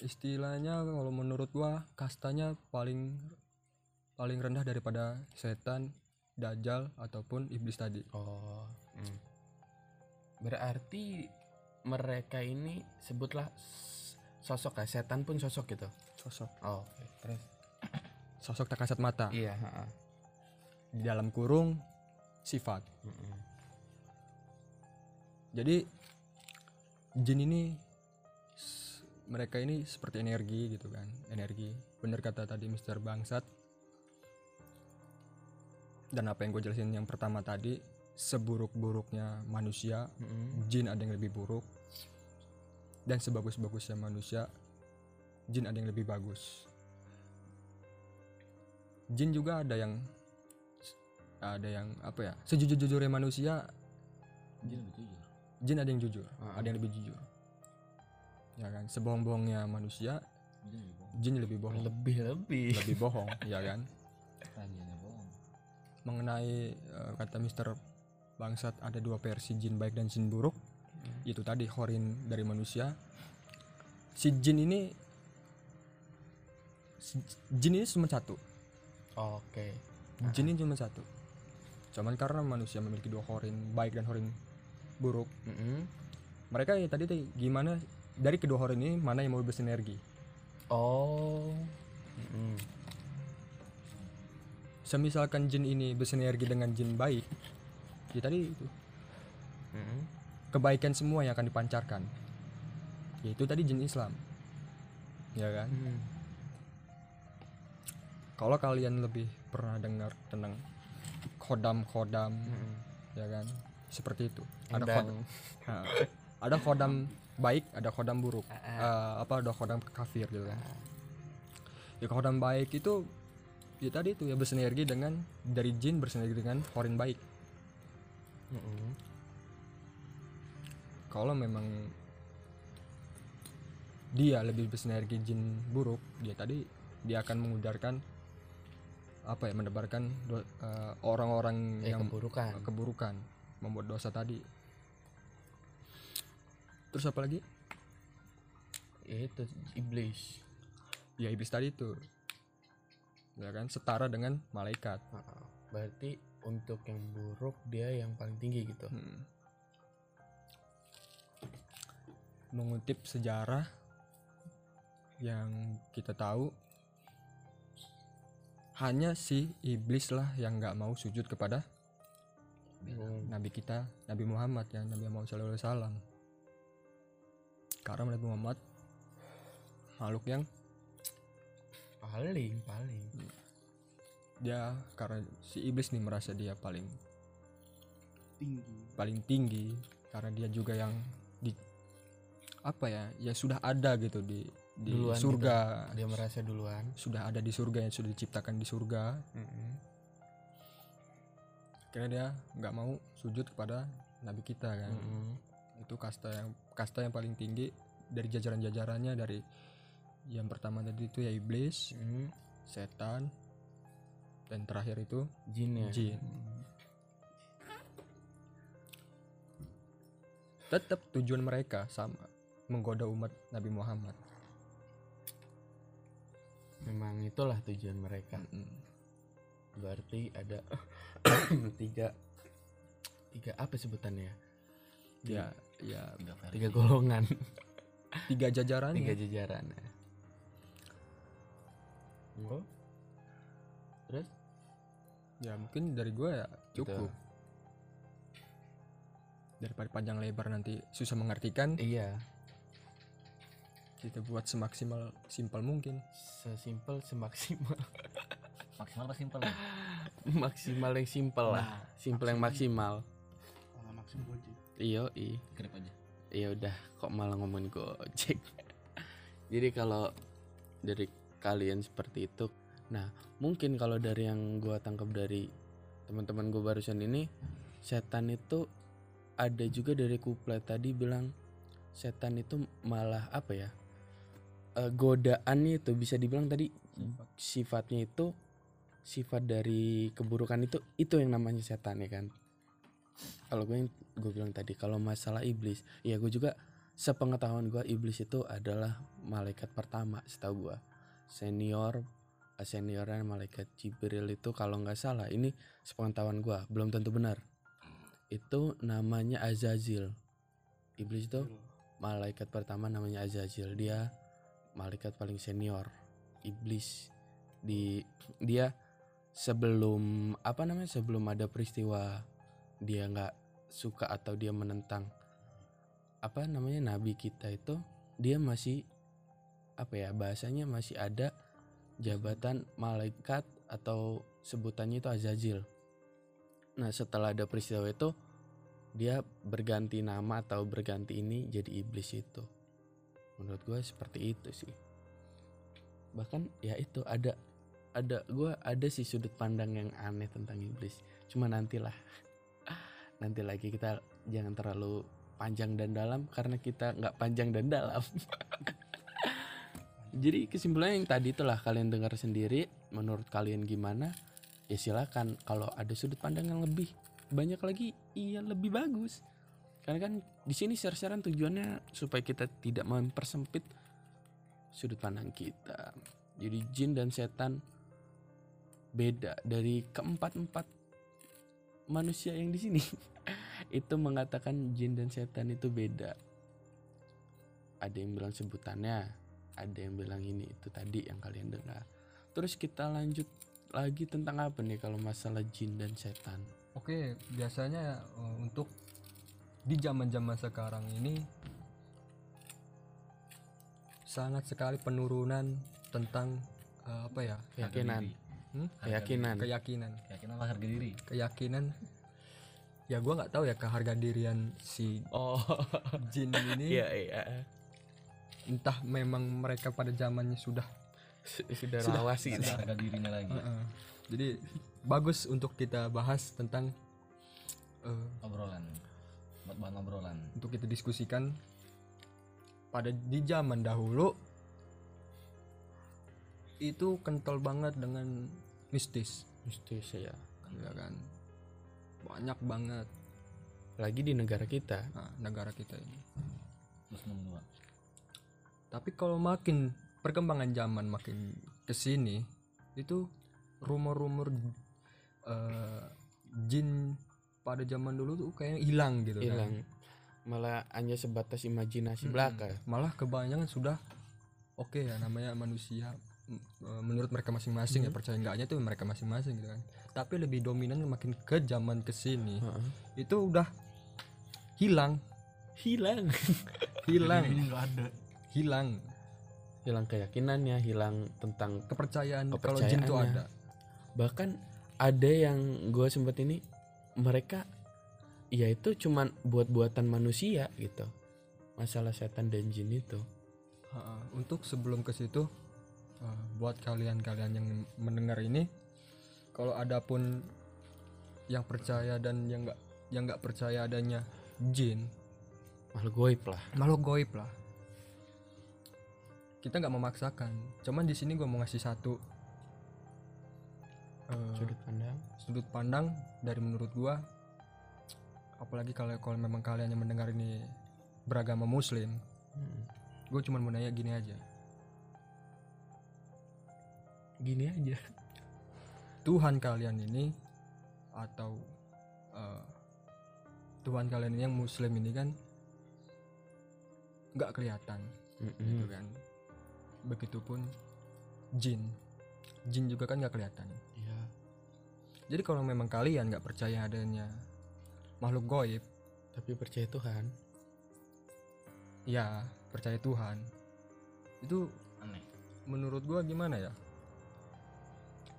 istilahnya kalau menurut gua kastanya paling paling rendah daripada setan dajjal ataupun iblis tadi Oh. mm. Berarti mereka ini sebutlah sosok ya setan pun sosok gitu. Sosok Oh, oke. terus. [clears throat] sosok tak kasat mata Iya, heeh. di dalam kurung sifat Mm-mm. jadi jin ini mereka ini seperti energi gitu kan energi bener kata tadi Mr. Bangsat dan apa yang gue jelasin yang pertama tadi seburuk-buruknya manusia Mm-mm. jin ada yang lebih buruk dan sebagus-bagusnya manusia jin ada yang lebih bagus jin juga ada yang ada yang apa ya sejujur-jujurnya manusia Jin lebih jujur. jin ada yang jujur Ah. ada yang lebih jujur ya kan sebohong-bohongnya manusia Jin lebih bohong. jin lebih bohong Lebih lebih. bohong [laughs] ya kan Rajanya bohong. mengenai eh, kata Mister Bangsat ada dua versi jin baik dan jin buruk itu tadi horin dari manusia si jin ini jin ini cuma satu Oke. jin ini cuma satu cuman karena manusia memiliki dua horin baik dan horin buruk Mm-mm. mereka ya tadi tuh gimana dari kedua horin ini mana yang mau bersinergi Oh. Mm-mm. semisalkan jin ini bersinergi dengan jin baik ya tadi itu Mm-mm. kebaikan semua yang akan dipancarkan yaitu tadi jin Islam ya kan Mm. Kalau kalian lebih pernah dengar tentang kodam kodam Mm-mm. ya kan? Seperti itu. Ada kodam. Ha. ada kodam baik ada kodam buruk. Eh, apa ada kodam kafir gitu kan. Ya kodam baik itu ya tadi itu ya bersinergi dengan dari jin bersinergi dengan horin baik. Mm-mm. kalau memang dia lebih bersinergi jin buruk dia tadi dia akan mengudarkan apa ya menebarkan do- eh, orang-orang Eh, yang keburukan. keburukan membuat dosa tadi terus apa lagi Itu iblis. ya iblis tadi itu ya kan setara dengan malaikat Heeh. Berarti untuk yang buruk dia yang paling tinggi gitu. Hmm. mengutip sejarah yang kita tahu hanya si iblis lah yang nggak mau sujud kepada Mm. nabi kita Nabi Muhammad ya Nabi Muhammad SAW karena Nabi Muhammad makhluk yang Paling paling. dia karena si iblis nih merasa dia paling tinggi paling tinggi karena dia juga yang di apa ya ya sudah ada gitu di di Duluan surga Dia merasa duluan. sudah ada di surga yang sudah diciptakan di surga karena dia nggak mau sujud kepada nabi kita kan Mm-mm. itu kasta yang kasta yang paling tinggi dari jajaran-jajarannya dari yang pertama tadi itu ya iblis Mm. setan dan terakhir itu Jin ya. Jin. tetap tujuan mereka sama menggoda umat Nabi Muhammad Memang itulah tujuan mereka. Berarti ada [coughs] tiga tiga apa sebutannya? Ya ya. Tiga versi. tiga golongan. Tiga jajaran tiga jajaran oh terus? Ya mungkin dari gue ya Gitu. cukup daripada panjang lebar nanti susah mengartikan. Iya kita buat semaksimal simpel mungkin. Sesimpel semaksimal. [laughs] Maksimal apa simpel? Maksimal yang simpel lah. Nah, simpel yang maksimal. Malah maksim gojek. iyo i. Grab aja. Ya udah. Kok malah ngomongin gojek? [laughs] Jadi kalau dari kalian seperti itu nah mungkin kalau dari yang gua tangkap dari teman-teman gue barusan ini setan itu ada juga dari kuplet tadi bilang setan itu malah apa ya eh, godaan itu bisa dibilang tadi sifatnya itu sifat dari keburukan itu itu yang namanya setan ya kan? Kalau gue gue bilang tadi kalau masalah iblis ya gue juga sepengetahuan gue iblis itu adalah malaikat pertama setahu gue senior seniornya malaikat Jibril itu kalau nggak salah ini sepengetahuan gue belum tentu benar. Itu namanya Azazil. Iblis itu malaikat pertama namanya Azazil. Dia malaikat paling senior iblis di dia sebelum apa namanya sebelum ada peristiwa dia nggak suka atau dia menentang apa namanya nabi kita itu dia masih apa ya bahasanya masih ada jabatan malaikat atau sebutannya itu Azazil. Nah setelah ada peristiwa itu dia berganti nama atau berganti ini jadi iblis itu. Menurut gue seperti itu sih. Bahkan ya itu ada ada gue ada sih sudut pandang yang aneh tentang iblis. Cuma nantilah [laughs] nanti lagi kita jangan terlalu panjang dan dalam karena kita nggak panjang dan dalam. [laughs] Jadi kesimpulannya yang tadi itulah kalian dengar sendiri. Menurut kalian gimana? Ya silakan. Kalau ada sudut pandang yang lebih banyak lagi, iya lebih bagus. Karena kan di sini share-sharean tujuannya supaya kita tidak mempersempit sudut pandang kita. Jadi jin dan setan beda dari keempat-empat manusia yang di sini. [laughs] itu mengatakan jin dan setan itu beda. Ada yang bilang sebutannya, ada yang bilang ini itu tadi yang kalian dengar. Terus kita lanjut lagi tentang apa nih kalau masalah jin dan setan? Oke, biasanya eh, untuk di zaman-zaman sekarang ini sangat sekali penurunan tentang eh, apa ya? Keyakinan, Hmm? keyakinan. Keyakinan, keyakinan lah harga diri keyakinan. Ya gua nggak tahu ya keharga dirian si Oh, jin ini [laughs] iya iya. entah memang mereka pada zamannya sudah Su- [laughs] Sudah rawasi. Ada harga dirinya lagi Heeh. jadi bagus untuk kita bahas tentang eh, obrolan buat bahan obrolan. Untuk kita diskusikan pada di zaman dahulu itu kental banget dengan mistis. Mistis ya. ya kan? Banyak banget. Lagi di negara kita. nah, negara kita ini. 62 tapi kalau makin perkembangan zaman makin ke sini itu rumor-rumor eh, jin pada zaman dulu tuh kayak hilang gitu kan. Hilang. Malah hanya sebatas imajinasi Mm-mm. belaka. malah kebanyakan sudah oke ya namanya manusia eh, menurut mereka masing-masing ya percaya enggaknya itu mereka masing-masing gitu kan tapi lebih dominan makin ke zaman ke sini Heeh. itu udah hilang Hilang. [laughs] hilang ini nggak ada hilang hilang keyakinannya, hilang tentang kepercayaan kalau jin itu ada bahkan ada yang gue sempet ini mereka ya itu cuman buat-buatan manusia gitu. Masalah setan dan jin itu. Untuk sebelum ke situ eh, buat kalian-kalian yang mendengar ini kalau ada pun yang percaya dan yang nggak yang nggak percaya adanya jin makhluk goib lah. makhluk goib lah. Kita nggak memaksakan. Cuman di sini gue mau ngasih satu eh, sudut pandang sudut pandang dari menurut gua apalagi kalau kalau memang kalian yang mendengar ini beragama muslim Hmm. gue cuma mau nanya gini aja gini aja Tuhan kalian ini atau eh, Tuhan kalian ini yang Muslim ini kan nggak kelihatan gitu kan. Begitupun jin, jin juga kan nggak kelihatan. Jadi kalau memang kalian nggak percaya adanya makhluk goib, tapi percaya Tuhan ya percaya Tuhan. Itu aneh menurut gua gimana ya?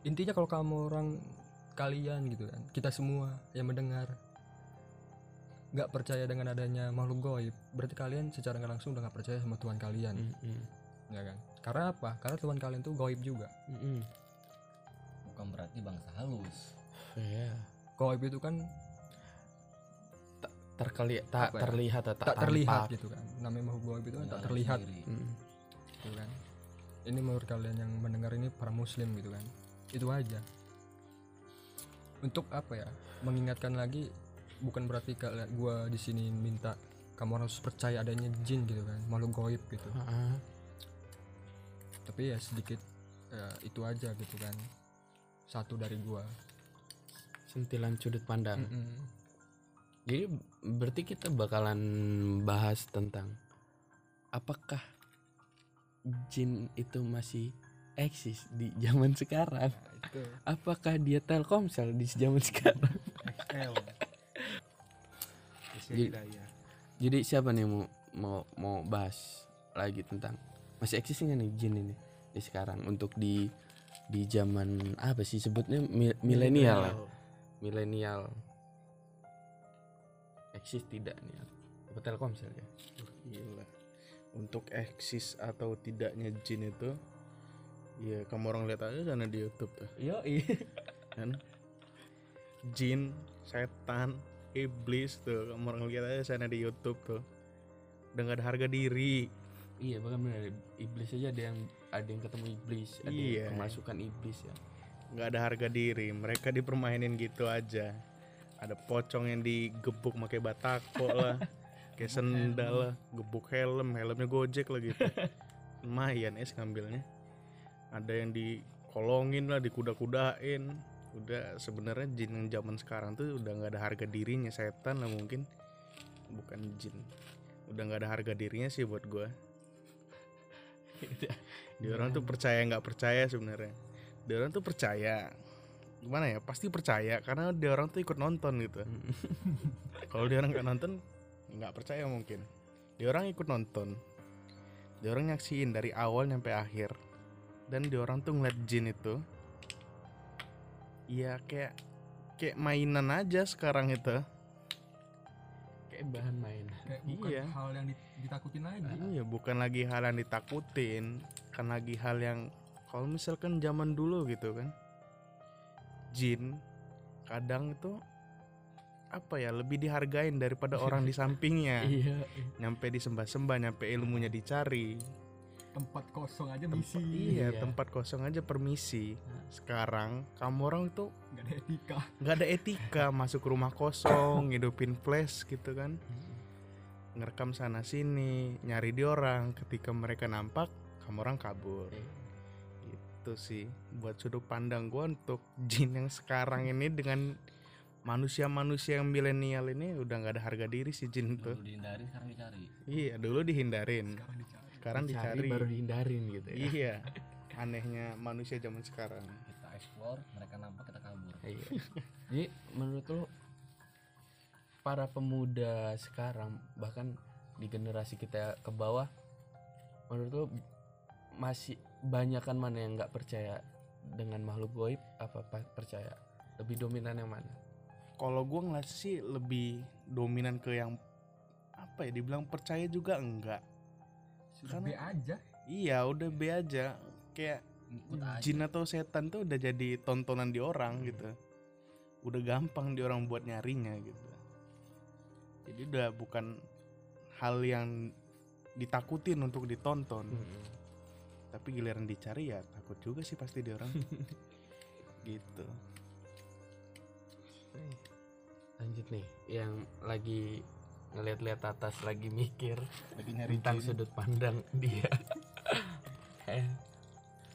Intinya kalau kamu orang kalian gitu kan, kita semua yang mendengar nggak percaya dengan adanya makhluk goib, berarti kalian secara nggak langsung udah nggak percaya sama Tuhan kalian, Mm-mm. ya kan? Karena apa? Karena Tuhan kalian tuh goib juga. Mm-mm. bukan berarti bangsa halus Iya. Goib itu kan terkeli tak ya? terlihat atau tak terlihat gitu kan. Namanya goib itu kan tak alam terlihat, sendiri. Mm. gitu kan. Ini menurut kalian yang mendengar ini para Muslim gitu kan. Itu aja. Untuk apa ya? Mengingatkan lagi bukan berarti kalian gua di sini minta kamu harus percaya adanya jin gitu kan, makhluk goib gitu. Ah, Tapi ya sedikit ya, itu aja gitu kan. Satu dari gua. Sentilan sudut pandang Mm-mm. jadi berarti kita bakalan bahas tentang apakah jin itu masih eksis di zaman sekarang Nah, itu. apakah dia telkomsel di zaman sekarang [laughs] Jadi- Hidayah. jadi siapa nih mau mau mau bahas lagi tentang masih eksis nggak nih jin ini di sekarang untuk di di zaman apa sih sebutnya mi- milenial lah. Milenial. Eksis tidak nih apa telkomsel ya Gila. Untuk eksis atau tidaknya jin itu ya kamu orang lihat aja sana di YouTube tuh. Iya [laughs] kan? Jin setan iblis tuh. Kamu orang lihat aja sana di YouTube tuh. Udah gak ada harga diri. Iya bahkan benar iblis aja ada yang ada yang ketemu iblis ada Iya. yang kemasukan iblis ya nggak ada harga diri mereka dipermainin gitu aja. Ada pocong yang digebuk pakai batako lah kayak sendal lah gebuk helm helmnya gojek lah gitu. [laughs] Lumayan es ngambilnya. Ada yang dikolongin lah dikuda-kudain. Udah sebenarnya jin yang zaman sekarang tuh udah nggak ada harga dirinya setan lah mungkin. Bukan jin. Udah nggak ada harga dirinya sih buat gua. [laughs] Di orang tuh percaya nggak percaya sebenarnya dia orang tuh percaya. Gimana ya? Pasti percaya karena dia orang tuh ikut nonton gitu. [laughs] Kalau dia orang nggak nonton nggak percaya mungkin. Dia orang ikut nonton. Dia orang nyaksiin dari awal sampai akhir. Dan dia orang tuh ngeliat jin itu Iya kayak kayak mainan aja sekarang itu. Kayak bahan main Kayak bukan Iya. hal yang ditakutin lagi. Iya bukan lagi hal yang ditakutin Kan lagi hal yang Kalau misalkan zaman dulu gitu kan Jin Kadang itu Apa ya lebih dihargain daripada orang di [laughs] sampingnya. Iya. Nyampe disembah-sembah Nyampe ilmunya dicari. Tempat kosong aja Tempat- misi. Iya Iya. tempat kosong aja permisi. Sekarang kamu orang tuh Gak ada etika. nggak ada etika [laughs] Masuk rumah kosong Ngidupin flash gitu kan. Ngerekam sana sini Nyari di orang. Ketika mereka nampak Kamu orang kabur itu sih buat sudut pandang gue untuk [laughs] jin yang sekarang ini dengan manusia-manusia yang milenial ini udah nggak ada harga diri si jin tuh. dulu dihindari sekarang dicari. Iya dulu dihindarin. Sekarang Dicari. Dicari baru dihindarin gitu ya. Iya anehnya manusia zaman sekarang. Kita explore mereka nampak kita kabur. Iya. Jadi menurut lo para pemuda sekarang bahkan di generasi kita ke bawah menurut lo masih banyakan mana yang nggak percaya dengan makhluk goib apa pa- percaya? Lebih dominan yang mana? kalau gue ngeliat sih lebih dominan ke yang apa ya dibilang percaya juga enggak. Sudah Karena- B aja. iya udah be aja. Kayak aja. jin atau setan tuh udah jadi tontonan di orang gitu. Udah gampang di orang buat nyarinya gitu. Jadi udah bukan hal yang ditakutin untuk ditonton tapi giliran dicari ya takut juga sih pasti di orang. [laughs] Gitu. Lanjut nih. Yang lagi ngeliat-liat atas lagi mikir lagi nyari tentang jin. sudut pandang [laughs] dia. Eh,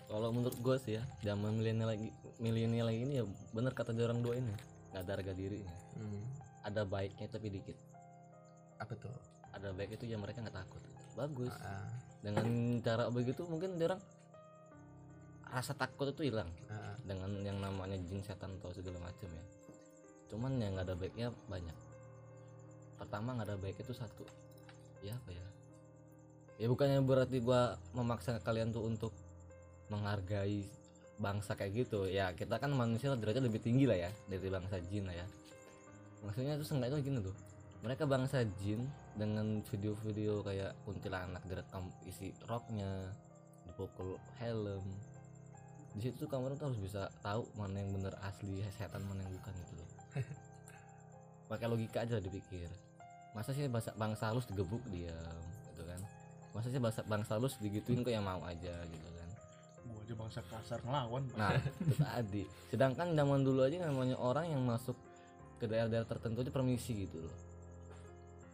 kalau menurut gue sih ya zaman milenial lagi milenial lagi ini ya bener kata dia orang dua ini nggak ada harga diri. Hmm. ada baiknya tapi dikit. Apa tuh? Ada baik itu ya mereka nggak takut. Bagus. Ah, dengan cara begitu mungkin orang rasa takut itu hilang. Ah, dengan yang namanya jin setan atau segala macam ya. Cuman yang nggak ada baiknya banyak. Pertama nggak ada baik itu satu. Ya apa ya? Ya bukannya berarti gua memaksa kalian tuh untuk menghargai bangsa kayak gitu. Ya kita kan manusia derajat lebih tinggi lah ya dari bangsa jin lah ya. Maksudnya itu seenggaknya gini tuh mereka bangsa jin dengan video-video kayak kuntilanak direkam isi roknya dipukul helm. Di situ tuh kamu tuh harus bisa tahu mana yang bener asli setan mana yang bukan gitu loh. [laughs] Pakai logika aja dipikir. Masa sih bangsa, bangsa halus digebuk diam gitu kan? Masa sih bangsa, bangsa halus digituin kok yang mau aja gitu kan? Gua aja bangsa kasar ngelawan. Nah itu tadi. Sedangkan zaman dulu aja namanya orang yang masuk ke daerah-daerah tertentu itu permisi gitu loh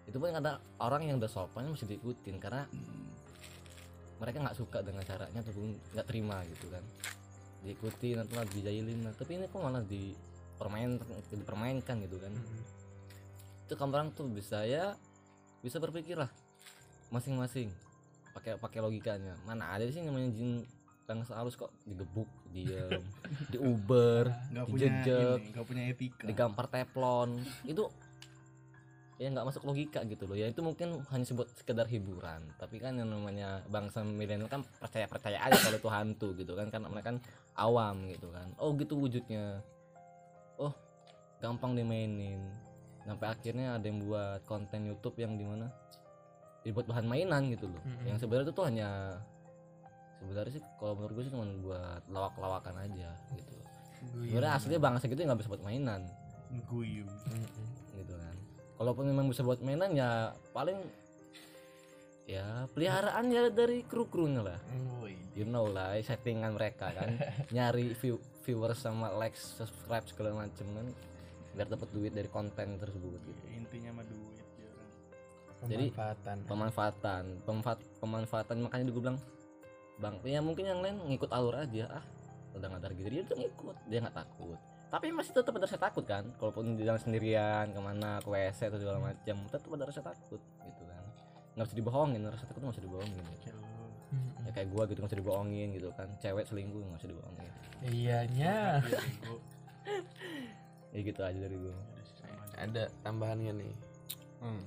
itu pun ada orang yang udah sopan masih diikutin karena mereka nggak suka dengan caranya ataupun nggak terima gitu kan. Diikuti nanti malah dijailin. Nah, tapi ini kok malah dipermainkan dipermainkan gitu kan. Itu kamu orang tuh bisa ya bisa berpikir lah masing-masing. Pakai pakai logikanya. Mana ada sih namanya jin bangsa halus kok digebuk diam [laughs] diuber nggak punya ini nggak punya etika. digampar teflon itu ya nggak masuk logika gitu loh. Ya itu mungkin hanya sebut sekedar hiburan. Tapi kan yang namanya bangsa milenial kan percaya percaya aja kalau itu hantu gitu kan. Karena mereka kan awam gitu kan. Oh gitu wujudnya. Oh gampang dimainin. Sampai akhirnya ada yang buat konten YouTube yang di mana dibuat bahan mainan gitu loh. Mm-mm. yang sebenarnya itu tuh hanya sebenarnya sih kalau menurut gue sih cuma buat lawak-lawakan aja gitu. Sebenarnya aslinya bangsa gitu nggak bisa buat mainan. Kan kalaupun memang bisa buat mainan ya paling ya peliharaan ya dari kru krunya lah. Woi. you know lah settingan mereka kan. [laughs] Nyari view viewers sama likes subscribe segala macem kan. Biar dapat duit dari konten tersebut gitu. Intinya mah duit dia orang. Jadi, pemanfaatan. pemanfaatan. Pemanfaat pemanfaatan makanya gue bilang bang ya mungkin yang lain ngikut alur aja ah. Udah nggak harga diri dia tuh ngikut. Dia nggak takut tapi masih tetap ada rasa takut kan kalaupun di jalan sendirian ke mana ke WC atau segala macam tetap ada rasa takut gitu kan nggak bisa dibohongin rasa takut nggak bisa dibohongin gitu. Mm-mm. ya kayak gua gitu nggak bisa dibohongin gitu kan cewek selingkuh nggak bisa dibohongin iyanya Dia bego. ya gitu aja dari gua Ada tambahannya nih Hmm.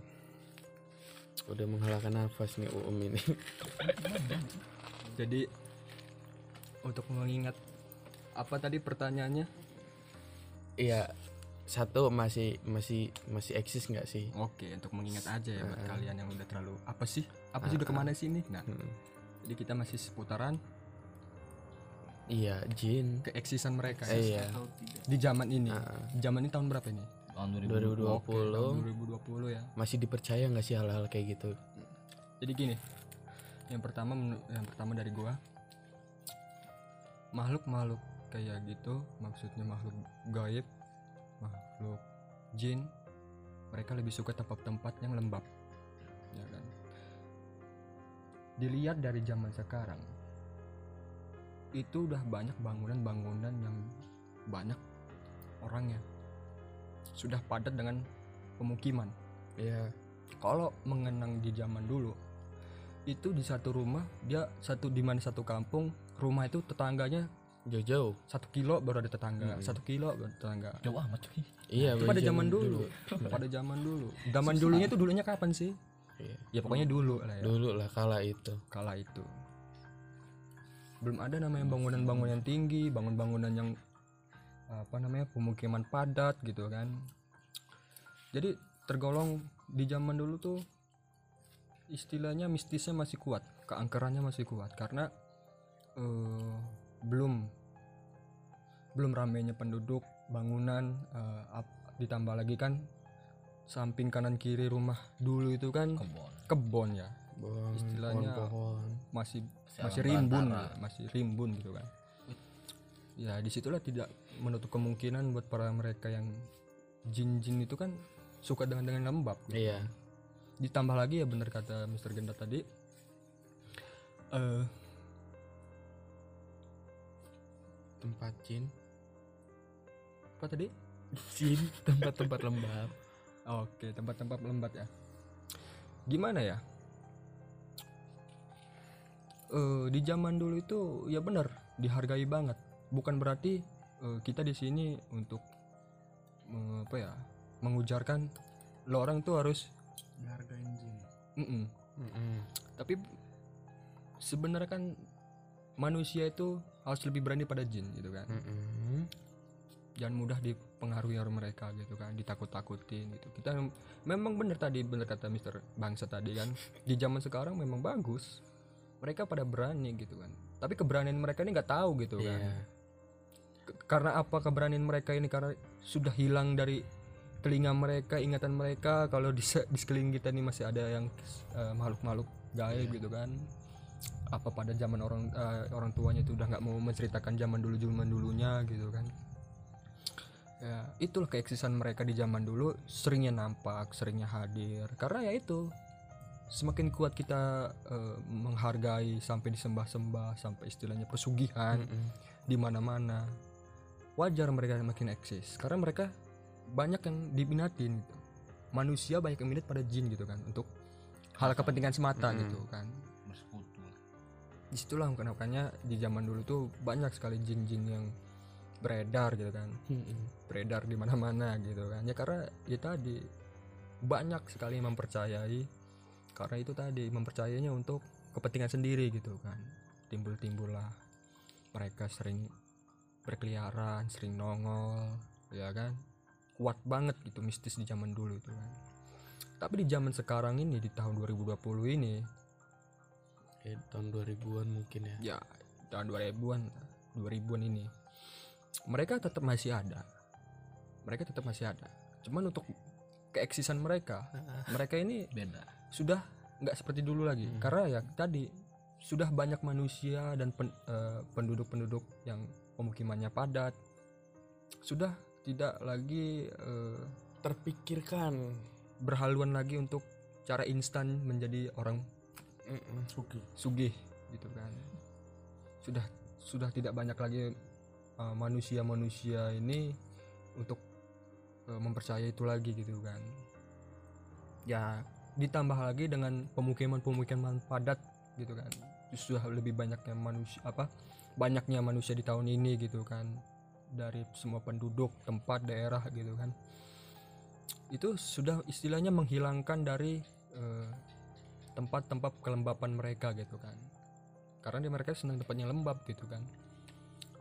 udah menghalakan nafas nih Uum ini [laughs] Jadi untuk mengingat apa tadi pertanyaannya? Iya satu masih masih masih eksis nggak sih Oke, untuk mengingat aja ya buat Ah. kalian yang udah terlalu apa sih? Apa sih udah Ah. ke mana sih ini? Nah, Hmm. jadi kita masih seputaran iya Jin keeksisan mereka ya. Eh, iya Atau tidak. di zaman ini. Ah. Zaman ini tahun berapa ini? tahun 2020 Oke, tahun 2020 ya. masih dipercaya nggak sih hal-hal kayak gitu Jadi gini. Yang pertama yang pertama dari gua makhluk-makhluk kayak gitu, maksudnya makhluk gaib, makhluk jin, mereka lebih suka tempat-tempat yang lembab. Ya kan? Dilihat dari zaman sekarang itu udah banyak bangunan-bangunan yang banyak orangnya. Sudah padat dengan pemukiman iya kalau mengenang di zaman dulu itu di satu rumah dia satu di mana satu kampung rumah itu tetangganya jauh-jauh. Satu kilo baru ada tetangga. Mm-mm. satu kilo baru ada tetangga. Jauh amat cuy. Iya itu pada zaman dulu. pada zaman dulu. [laughs] Zaman dulunya itu dulunya kapan sih? Iya. ya pokoknya dulu lah ya. Dulu lah kala itu. Kala itu. Belum ada namanya bangunan-bangunan tinggi bangun-bangunan yang apa namanya pemukiman padat gitu kan. Jadi tergolong di zaman dulu tuh istilahnya mistisnya masih kuat keangkerannya masih kuat. Karena eh, belum belum ramainya penduduk bangunan eh, ap- ditambah lagi kan samping kanan kiri rumah dulu itu kan kebon. kebon ya. Pohon, Istilahnya- pohon-pohon. masih Sialan masih rimbun ya, masih rimbun gitu kan. Ya di situlah tidak menutup kemungkinan buat para mereka yang jin-jin itu kan suka dengan dengan lembab. Gitu. iya. Ditambah lagi ya bener kata Mr. Genda tadi eh tempat jin apa tadi jin tempat-tempat lembab Oke, tempat-tempat lembat ya. Gimana ya? Eh di zaman dulu itu ya benar dihargai banget. Bukan berarti eh, kita di sini untuk eh, apa ya mengujarkan lo orang tuh harus Hargain jin. mm-mm. Mm-mm. tapi sebenarnya kan manusia itu harus lebih berani pada jin gitu kan. Mm-mm. Jangan mudah dipengaruhi oleh mereka gitu kan ditakut-takutin gitu. Kita mem- memang bener tadi bener kata Mister Bangsa tadi kan di zaman sekarang memang bagus. Mereka pada berani gitu kan. Tapi keberanian mereka ini nggak tahu gitu kan. Iya. Ke- karena apa keberanian mereka ini? Karena sudah hilang dari telinga mereka ingatan mereka. Kalau di, se- di sekeliling kita ini masih ada yang eh, makhluk-makhluk gaib Iya. gitu kan. Apa pada zaman orang eh, orang tuanya itu udah nggak mau menceritakan zaman dulu zaman dulunya gitu kan ya itulah keeksisan mereka di zaman dulu seringnya nampak seringnya hadir. Karena ya itu semakin kuat kita eh, menghargai sampai disembah-sembah sampai istilahnya pesugihan Mm-mm. di mana-mana wajar mereka makin eksis. Karena mereka banyak yang diminatin gitu. Manusia banyak yang minat pada jin gitu kan untuk hal kepentingan semata Mm-mm. gitu kan. Bersekutu. Di situlah makanya di zaman dulu tuh banyak sekali jin-jin yang beredar gitu kan. Mm-mm. beredar di mana-mana gitu kan. Ya karena ya tadi banyak sekali yang mempercayai karena itu tadi mempercayainya untuk kepentingan sendiri gitu kan. Timbul-timbul lah mereka sering berkeliaran sering nongol ya kan. Kuat banget gitu mistis di zaman dulu itu kan. Tapi di zaman sekarang ini di tahun 2020 ini Kayak tahun 2000-an mungkin ya. ya tahun 2000-an 2000-an ini mereka tetap masih ada. Mereka tetap masih ada. Cuman untuk keeksisan mereka mereka ini beda. sudah nggak seperti dulu lagi. Hmm. karena ya tadi sudah banyak manusia dan pen- eh, penduduk-penduduk yang pemukimannya padat. Sudah tidak lagi eh, terpikirkan. berhaluan lagi untuk cara instan menjadi orang Mm-mm. Suki. sugih gitu kan. Sudah sudah tidak banyak lagi uh, manusia-manusia ini untuk uh, mempercayai itu lagi gitu kan. Ya ditambah lagi dengan pemukiman-pemukiman padat gitu kan. Sudah lebih banyaknya manusia apa banyaknya manusia di tahun ini gitu kan. Dari semua penduduk tempat daerah gitu kan. Itu sudah istilahnya menghilangkan dari eh, tempat-tempat kelembapan mereka gitu kan. Karena di mereka senang tempatnya lembab gitu kan.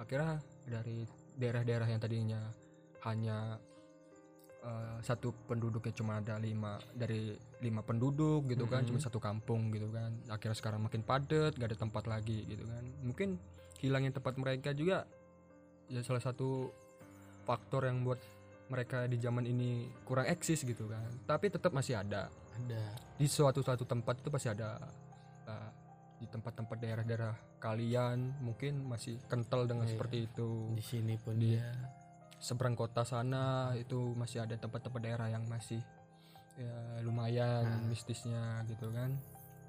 Akhirnya dari daerah-daerah yang tadinya hanya eh, satu penduduknya cuma ada lima dari lima penduduk gitu kan Mhm. cuma satu kampung gitu kan. Akhirnya sekarang makin padat gak ada tempat lagi gitu kan. Mungkin hilangnya tempat mereka juga ya salah satu faktor yang buat mereka di zaman ini kurang eksis gitu kan. Tapi tetap masih ada. Ada. Di suatu suatu tempat itu pasti ada uh, di tempat-tempat daerah-daerah kalian mungkin masih kental dengan Iya. seperti itu. Di sini pun Di- dia seberang kota sana itu masih ada tempat-tempat daerah yang masih ya lumayan Nah. mistisnya gitu kan.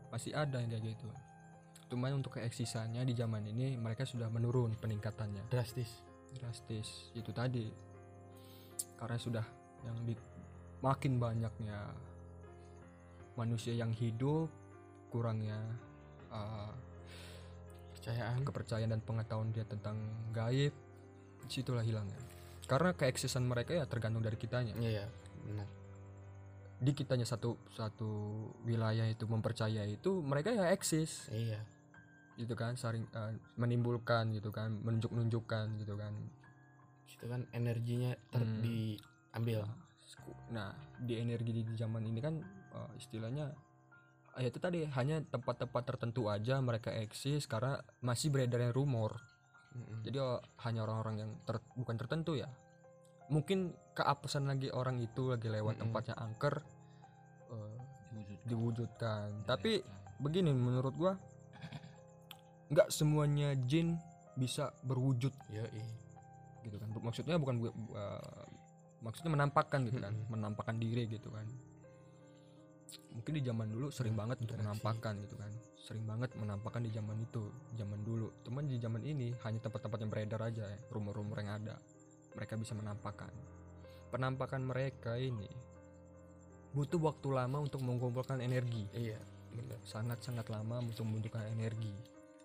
Masih ada yang kayak gitu. Cuman untuk keeksisannya di zaman ini mereka sudah menurun peningkatannya. Drastis. Drastis. Itu tadi. Karena sudah yang di makin banyaknya manusia yang hidup kurangnya uh, percayaan. Kepercayaan dan pengetahuan dia tentang gaib situlah hilangnya. Karena keeksisan mereka ya tergantung dari kitanya. Iya benar. Di kitanya satu satu wilayah itu mempercayai itu mereka ya eksis. Iya. Gitu kan saling uh, menimbulkan gitu kan menunjuk-nunjukkan gitu kan. Itu kan energinya ter Hmm. diambil. Nah, di energi di zaman ini kan eh, istilahnya eh, itu tadi hanya tempat-tempat tertentu aja mereka eksis karena masih beredarnya rumor. Mm-mm. Jadi eh, hanya orang-orang yang ter- bukan tertentu ya. Mungkin keapesan lagi orang itu lagi lewat Mm-mm. tempatnya angker eh, diwujudkan diwujudkan. Tapi begini menurut gua nggak semuanya jin bisa berwujud Yoi. gitu kan maksudnya bukan bu- bu- uh, maksudnya menampakkan gitu kan Mm-mm. menampakkan diri gitu kan mungkin di zaman dulu sering banget untuk menampakkan gitu kan. Sering banget menampakkan di zaman itu zaman dulu. Cuman di zaman ini hanya tempat-tempat yang beredar aja ya rumor-rumor yang ada. Mereka bisa menampakkan. Penampakan mereka ini butuh waktu lama untuk mengumpulkan energi. Iya sangat-sangat lama untuk membutuhkan energi.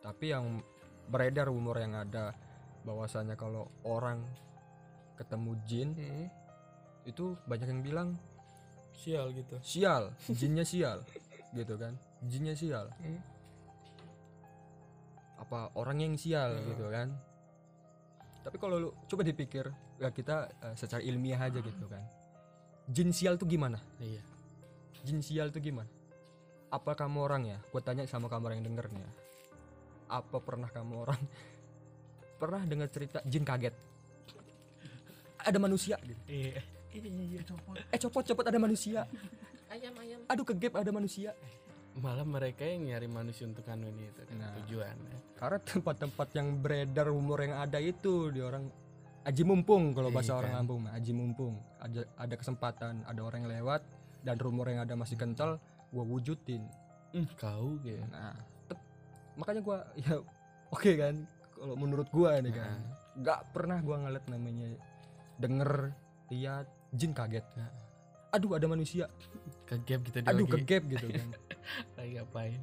Tapi yang beredar rumor yang ada bahwasanya kalau orang ketemu jin Mm-mm. itu banyak yang bilang sial gitu. Sial. Jinnya sial. Gitu kan. Jinnya sial. Hmm. apa orang yang sial Hmm. gitu kan. Tapi kalau lu coba dipikir ya kita eh, secara ilmiah aja gitu kan. Jin sial tuh gimana? Iya. Jin sial tuh gimana? Apa kamu orang ya? Gue tanya sama kamu orang yang denger nih ya apa pernah kamu orang [laughs] pernah dengar cerita jin kaget? Ada manusia gitu. Iya iya copot. Eh copot copot ada manusia. Ayam ayam. Aduh kegep ada manusia. Malah mereka yang nyari manusia untuk anu ini itu kan Nah. tujuannya karena tempat-tempat yang beredar rumor yang ada itu di orang aji mumpung kalau bahasa orang kan. kampung mah, aji mumpung. Ada ada kesempatan ada orang yang lewat dan rumor yang ada masih kental gua wujudin. Hmm, kau gitu nah tep- makanya gua [laughs] ya oke kan. Kalau menurut gua nih kan. Nggak pernah gua ngeliat namanya denger lihat jin kaget. Aduh ada manusia. Kegap gitu dia aduh kegep gitu kan. [laughs] Lagi ngapain?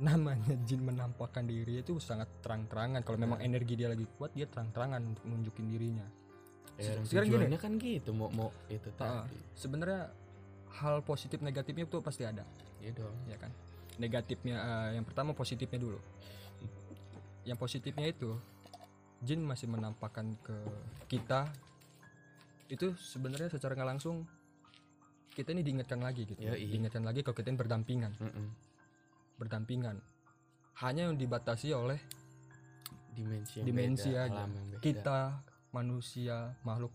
Namanya jin menampakkan diri itu sangat terang-terangan. Kalau memang energi dia lagi kuat dia terang-terangan untuk nunjukin dirinya. Ya, Sekarang gini. kan gitu mau mau itu Ah. tadi. sebenarnya hal positif negatifnya itu pasti ada. Iya dong. Ya kan? Negatifnya eh, yang pertama positifnya dulu. [laughs] Yang positifnya itu jin masih menampakkan ke kita itu sebenarnya secara nggak langsung kita ini diingatkan lagi gitu Yoi. diingatkan lagi kalau kita ini berdampingan Mm-mm. berdampingan hanya yang dibatasi oleh dimensi yang Dimensi beda, aja. yang beda. kita manusia makhluk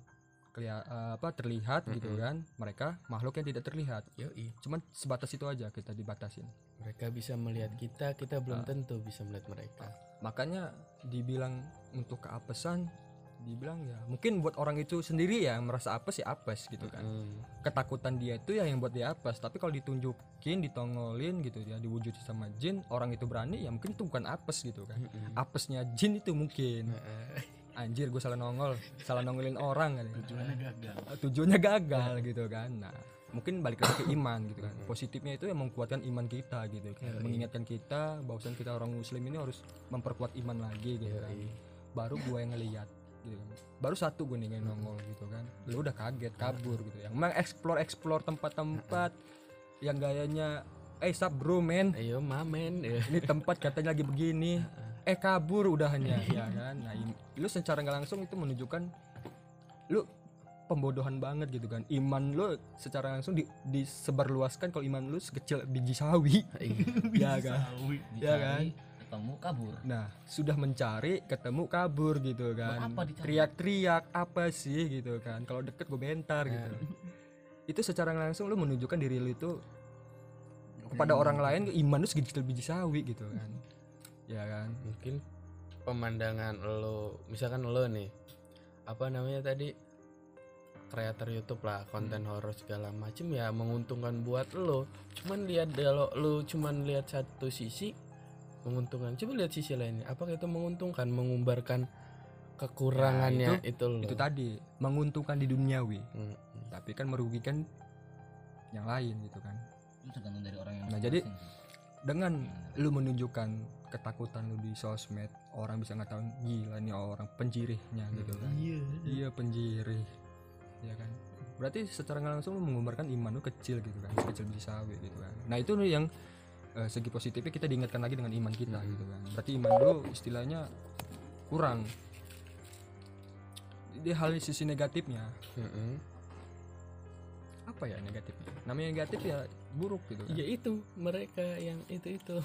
kelia- eh, apa terlihat gitu Mm-mm. kan mereka makhluk yang tidak terlihat Yoi. cuman sebatas itu aja kita dibatasin mereka bisa melihat kita kita belum Ah. tentu bisa melihat mereka makanya dibilang untuk keapesan dibilang ya mungkin buat orang itu sendiri ya yang merasa apes ya apes gitu kan. Mm. ketakutan dia itu ya yang buat dia apes tapi kalau ditunjukin ditongolin gitu ya diwujudin sama jin orang itu berani ya mungkin itu bukan apes gitu kan. Mm-mm. apesnya jin itu mungkin. Anjir gue salah nongol salah nongolin orang kan ya. tujuannya gagal. Tujuannya gagal gitu kan. Nah mungkin balik lagi ke iman gitu kan. Positifnya itu yang menguatkan iman kita gitu kan. Mengingatkan kita bahwasan kita orang muslim ini harus memperkuat iman lagi gitu kan. Baru gue yang ngeliat gitu kan. Baru satu gue nih yang nongol gitu kan. Lu udah kaget kabur gitu. Yang mengeksplor eksplor tempat-tempat yang gayanya eh sap bro men. Ayo mamen ya. [laughs] ini tempat katanya lagi begini. Eh kabur udahannya [laughs] ya kan. Nah im- lu secara nggak langsung itu menunjukkan lu pembodohan banget gitu kan. Iman lu secara langsung di, disebarluaskan kalau iman lu sekecil biji sawi. [laughs] Ya kan? Sawi. Ya kan? Ketemu kabur. Nah sudah mencari ketemu kabur gitu kan. teriak-teriak apa sih gitu kan. Kalau deket gue bentar gitu. Itu secara langsung lu menunjukkan diri lu itu kepada orang lain iman lu sekecil biji sawi gitu kan. Ya kan? Mungkin pemandangan lo misalkan lo nih apa namanya tadi? Kreator YouTube lah konten horor segala macem ya menguntungkan buat lo. Cuman lihat kalau lo cuman lihat satu sisi menguntungkan. Coba lihat sisi lainnya. Apakah itu menguntungkan mengumbarkan kekurangannya Ya, itu, lo itu tadi menguntungkan di duniawi. Hmm, tapi kan merugikan yang lain gitu kan. Itu tergantung dari orang yang Nah, jadi dengan lu menunjukkan ketakutan lu di sosmed orang bisa nggak tahu gila nih orang penjirihnya gitu kan. Iya. Iya penjirih. Ya kan? Berarti secara nggak langsung lu menggambarkan iman lu kecil gitu kan kecil biji sawi gitu kan. Nah itu yang eh, segi positifnya kita diingatkan lagi dengan iman kita gitu kan. Berarti iman lu istilahnya kurang. Di hal sisi negatifnya mm-mm. apa ya negatifnya? Namanya negatif ya buruk gitu kan. Ya itu mereka yang itu itu.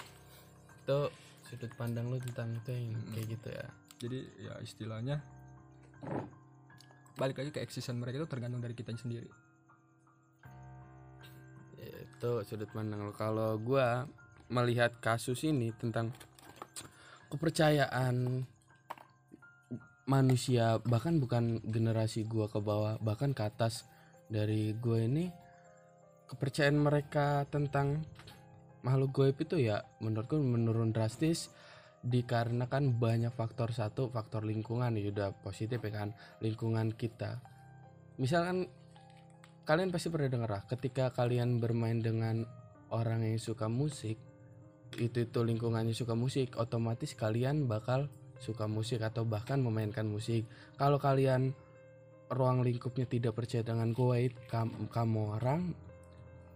[laughs] Tuh sudut pandang lo tentang itu yang kayak gitu ya. Jadi ya istilahnya balik lagi ke eksistensi mereka itu tergantung dari kita sendiri itu sudut pandang lo. Kalau gua melihat kasus ini tentang kepercayaan manusia bahkan bukan generasi gua ke bawah bahkan ke atas dari gua ini kepercayaan mereka tentang makhluk goib itu ya menurutku menurun drastis dikarenakan banyak faktor satu faktor lingkungan. Ya udah positif ya kan lingkungan kita. Misalkan kalian pasti pernah dengar lah ketika kalian bermain dengan orang yang suka musik itu itu lingkungannya suka musik otomatis kalian bakal suka musik atau bahkan memainkan musik. Kalau kalian ruang lingkupnya tidak percaya dengan kam- kamu orang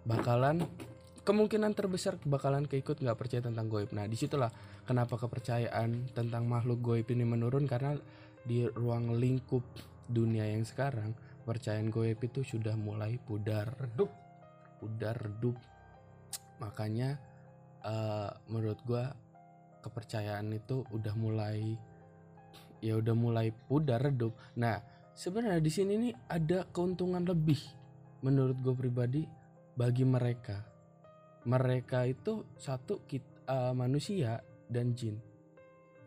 bakalan kemungkinan terbesar bakalan keikut nggak percaya tentang goib. Nah di situlah kenapa kepercayaan tentang makhluk goib ini menurun karena di ruang lingkup dunia yang sekarang percayaan goib itu sudah mulai pudar redup. Pudar redup. Makanya eh, menurut gua kepercayaan itu udah mulai ya udah mulai pudar redup. Nah sebenarnya di sini nih ada keuntungan lebih menurut gue pribadi bagi mereka. Mereka itu satu kit- eh, manusia dan jin.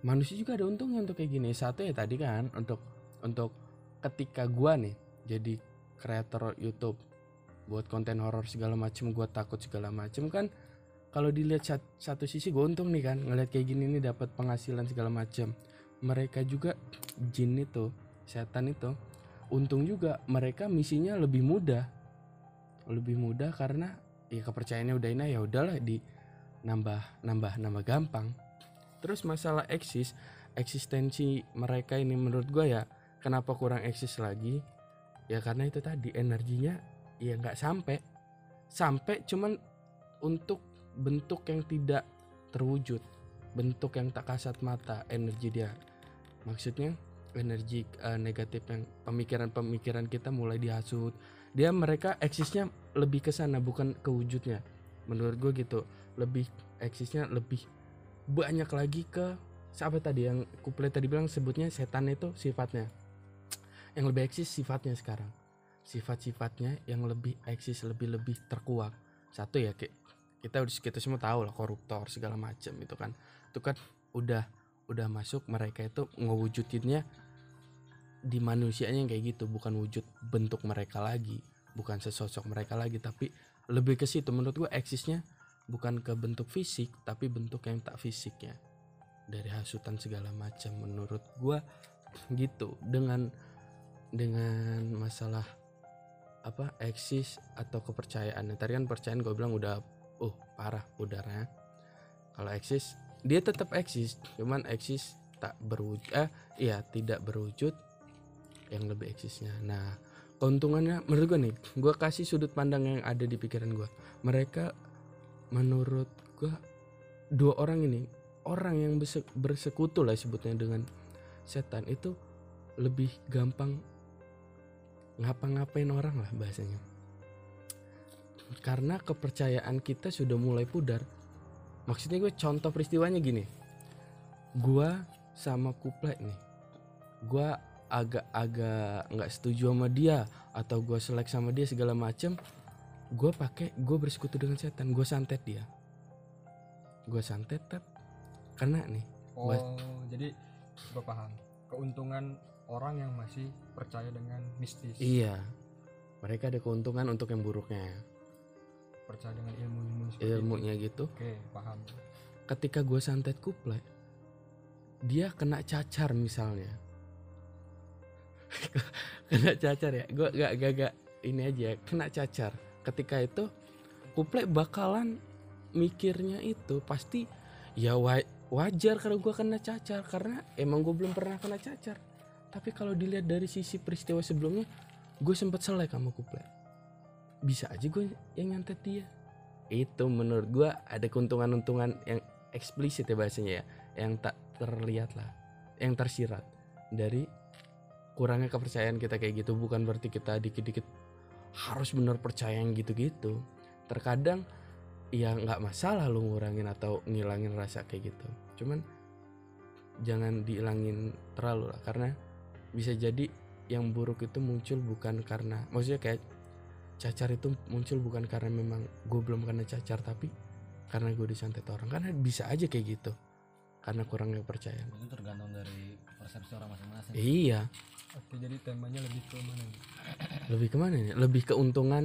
Manusia juga ada untungnya untuk kayak gini. Satu ya tadi kan untuk untuk ketika gua nih jadi kreator YouTube. Buat konten horor segala macem gua takut segala macem kan. Kalau dilihat sat- satu sisi gue untung nih kan ngeliat kayak gini nih dapat penghasilan segala macem. Mereka juga jin itu setan itu untung juga mereka misinya lebih mudah. Lebih mudah karena ya kepercayaannya udah ini ya udahlah di nambah nambah nambah gampang. Terus masalah eksis eksistensi mereka ini menurut gue ya kenapa kurang eksis lagi ya karena itu tadi energinya ya nggak sampai. Sampai cuman untuk bentuk yang tidak terwujud bentuk yang tak kasat mata energi dia. Maksudnya energi eh, negatif yang pemikiran-pemikiran kita mulai dihasut. Dia mereka eksisnya lebih ke sana bukan ke wujudnya. Menurut gue gitu lebih eksisnya lebih banyak lagi ke siapa tadi yang kuplet tadi bilang sebutnya setan itu sifatnya yang lebih eksis sifatnya sekarang. Sifat-sifatnya yang lebih eksis lebih lebih terkuak. Satu ya kayak kita udah kita semua tahu lah koruptor segala macam itu kan. Itu kan udah udah masuk mereka itu ngewujudinnya di manusianya yang kayak gitu. Bukan wujud bentuk mereka lagi bukan sesosok mereka lagi. Tapi lebih ke situ menurut gua eksisnya bukan ke bentuk fisik tapi bentuk yang tak fisiknya. Dari hasutan segala macam menurut gua gitu. Dengan dengan masalah apa eksis atau kepercayaan. Tadi kan percayaan gue bilang udah uh parah udaranya. Kalau eksis dia tetap eksis cuman eksis tak berwujud eh iya tidak berwujud yang lebih eksisnya. Nah keuntungannya menurut gue nih gue kasih sudut pandang yang ada di pikiran gue mereka menurut gue dua orang ini orang yang berse- bersekutu lah sebutnya dengan setan itu lebih gampang ngapa-ngapain orang lah bahasanya. Karena kepercayaan kita sudah mulai pudar. Maksudnya gue contoh peristiwanya gini. Gue sama kuplek nih. Gue agak-agak nggak setuju sama dia atau gue selek sama dia segala macem gue pakai gue bersekutu dengan setan. Gue santet dia. Gue santet tap kena nih. Oh Buat- jadi gue paham. Keuntungan orang yang masih percaya dengan mistis. Iya. Mereka ada keuntungan untuk yang buruknya. Percaya dengan ilmu-ilmu seperti itu. ilmunya gitu. Oke paham. Ketika gue santet kuplek dia kena cacar misalnya. [laughs] Kena cacar ya? Gue gak, gak, gak ini aja kena cacar. Ketika itu kuplek bakalan mikirnya itu pasti ya wa- wajar kalau gue kena cacar. Karena emang gue belum pernah kena cacar tapi kalau dilihat dari sisi peristiwa sebelumnya gue sempet selek sama kuplek bisa aja gue yang nyantet dia. Itu menurut gua ada keuntungan-untungan yang eksplisit ya bahasanya ya yang tak terlihat lah yang tersirat dari kurangnya kepercayaan kita kayak gitu. Bukan berarti kita dikit-dikit harus bener percaya yang gitu-gitu. Terkadang ya nggak masalah lu ngurangin atau ngilangin rasa kayak gitu. Cuman jangan dihilangin terlalu lah karena bisa jadi yang buruk itu muncul bukan karena maksudnya kayak cacar itu muncul bukan karena memang gue belum kena cacar tapi karena gue disantet orang. Karena bisa aja kayak gitu karena kurangnya kepercayaan. Itu tergantung dari persepsi orang masing-masing. Iya. Oke jadi temanya lebih ke mana nih? Lebih ke mana nih? Lebih keuntungan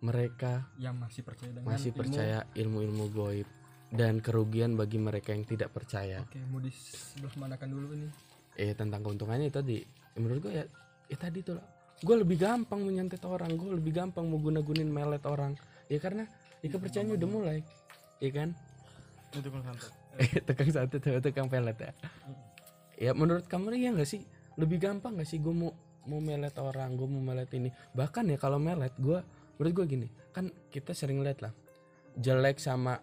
mereka yang masih percaya dengan masih ilmu. percaya ilmu-ilmu goib dan kerugian bagi mereka yang tidak percaya. Oke mau di sebelah manakan dulu ini? Eh tentang keuntungannya itu tadi menurut gue ya ya tadi tuh gue lebih gampang menyantet orang gue lebih gampang mau guna-gunin melet orang. Ya karena ya kepercayaannya udah mulai. Ya kan? Itu kan santet. [laughs] Eh, tukang tuh tukang pelet ya. Ya menurut kamu ya nggak sih? Lebih gampang nggak sih gue mau mau melet orang gue mau melet ini? Bahkan ya kalau melet gue menurut gue gini kan kita sering lihat lah jelek sama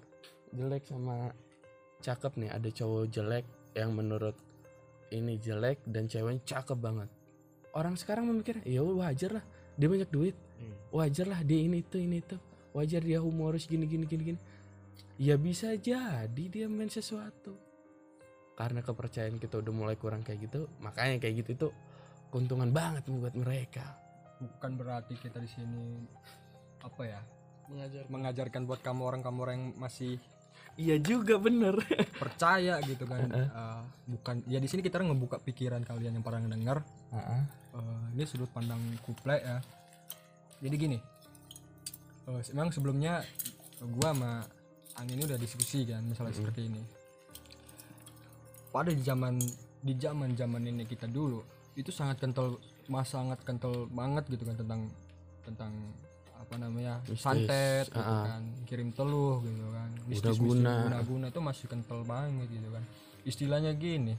jelek sama cakep nih ada cowok jelek yang menurut ini jelek dan ceweknya cakep banget. Orang sekarang memikir ya wajar lah dia banyak duit. Wajar lah dia ini itu ini itu. Wajar dia humoris gini gini gini gini. Ya bisa jadi dia main sesuatu. Karena kepercayaan kita udah mulai kurang kayak gitu makanya kayak gitu itu keuntungan banget buat mereka. Bukan berarti kita di sini apa ya mengajar. mengajarkan buat kamu orang kamu orang yang masih iya juga bener. Percaya gitu kan. Eh, bukan ya di sini kita ngebuka pikiran kalian yang pernah dengar Eh, ini sudut pandang kuple ya. Jadi gini eh, memang sebelumnya gua sama Ang ini udah diskusi kan masalah seperti ini. Pada zaman di zaman zaman ini kita dulu itu sangat kental mas sangat kental banget gitu kan tentang tentang apa namanya Mistis. santet gitu ah. kan kirim teluh gitu kan. Guna-guna. guna itu masih kental banget gitu kan. Istilahnya gini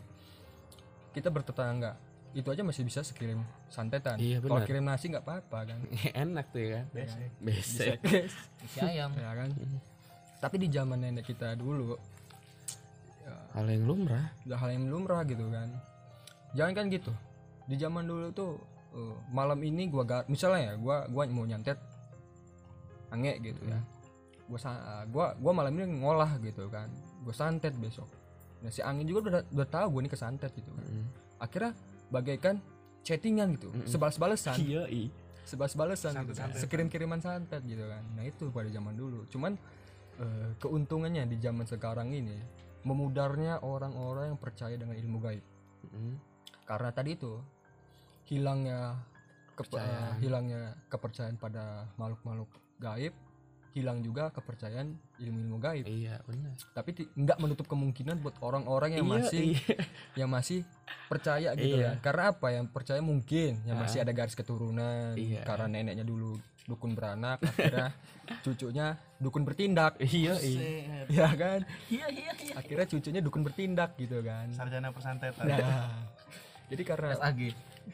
kita bertetangga itu aja masih bisa sekirim santetan. Iya, kalau kirim nasi nggak apa-apa kan. [laughs] Enak tuh ya Besek. besek. Isi ayam. Ya kan. Tapi di zaman nenek kita dulu ya, hal yang lumrah. udah hal yang lumrah gitu kan. Jangan kan gitu. Di zaman dulu tuh eh, malam ini gua ga, misalnya ya gua gua mau nyantet ange gitu ya. Gua sa- gua gua malam ini ngolah gitu kan. Gua santet besok. Nah si angin juga udah udah tahu gua nih kesantet gitu kan. Mm. akhirnya bagaikan chattingan gitu. Sebalas-balasan iya i. Sebalas-balasan gitu kan. sekirim-kiriman santet gitu kan. Nah itu pada zaman dulu. Cuman eh, keuntungannya di zaman sekarang ini memudarnya orang-orang yang percaya dengan ilmu gaib. Mm. karena tadi itu hilangnya kepe- Kepercayaan. eh, hilangnya kepercayaan pada makhluk-makhluk gaib hilang juga kepercayaan ilmu-ilmu gaib. Iya benar. Tapi nggak menutup kemungkinan buat orang-orang yang Iya, masih iya. yang masih percaya gitu Iya. kan. Karena apa? Yang percaya mungkin yang masih ada garis keturunan Iya. karena neneknya dulu dukun beranak akhirnya [laughs] cucunya dukun bertindak. Iya iya. Ya kan? Akhirnya cucunya dukun bertindak gitu kan. Sarjana persantetan nah jadi karena SAG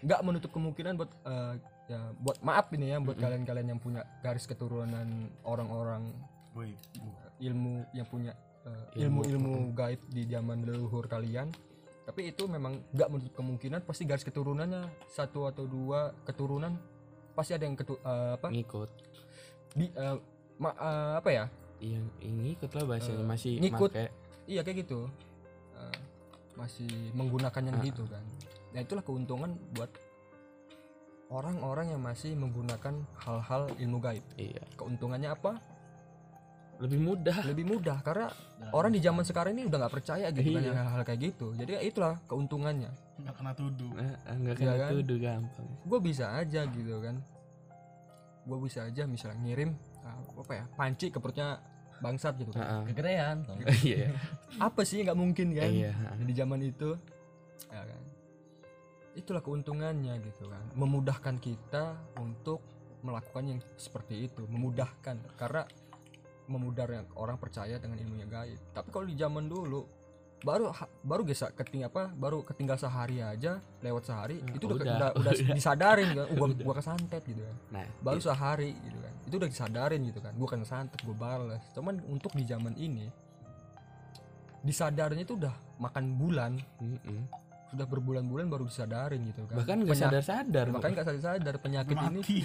nggak menutup kemungkinan buat eh, ya buat maaf ini ya buat kalian-kalian yang punya garis keturunan orang-orang ilmu yang punya eh, ilmu-ilmu gaib di zaman leluhur kalian. Tapi itu memang nggak menutup kemungkinan pasti garis keturunannya satu atau dua keturunan pasti ada yang ketu eh, apa? Ngikut. Di eh, ma- eh, apa ya? Iya ngikut lah bahasanya Eh, masih ngikut. make. Iya kayak gitu. Eh, masih menggunakan yang Ah. gitu kan. Nah itulah keuntungan buat orang-orang yang masih menggunakan hal-hal ilmu gaib. Iya. Keuntungannya apa? Lebih mudah. Lebih mudah karena orang di zaman sekarang ini udah nggak percaya gitu kan Iya. yang hal-hal kayak gitu. Jadi ya itulah keuntungannya. Nggak kena tuduh. Eh, nggak Iya kena kan? tuduh gampang. Gue bisa aja gitu kan. Gue bisa aja misalnya ngirim uh, apa ya panci ke perutnya bangsat gitu kan. Kegedean. Tau. [laughs] iya. Apa sih nggak mungkin kan iya di zaman itu? Ya kan itulah keuntungannya gitu kan. Memudahkan kita untuk melakukan yang seperti itu. Memudahkan karena memudarnya orang percaya dengan ilmunya gaib. Tapi kalau di zaman dulu baru baru gesak keting apa baru ketinggal sehari aja lewat sehari Nah, itu udah udah, udah, udah disadarin kan gua, Udah. gua kesantet gitu kan. Nah baru sehari gitu kan. Itu udah disadarin gitu kan. Bukan santet gue balas cuman untuk di zaman ini disadarinnya itu udah makan bulan. Mm-mm. Sudah berbulan-bulan baru disadarin gitu kan. Bahkan nggak Penya- sadar sadar makanya nggak sadar sadar penyakit ini mati.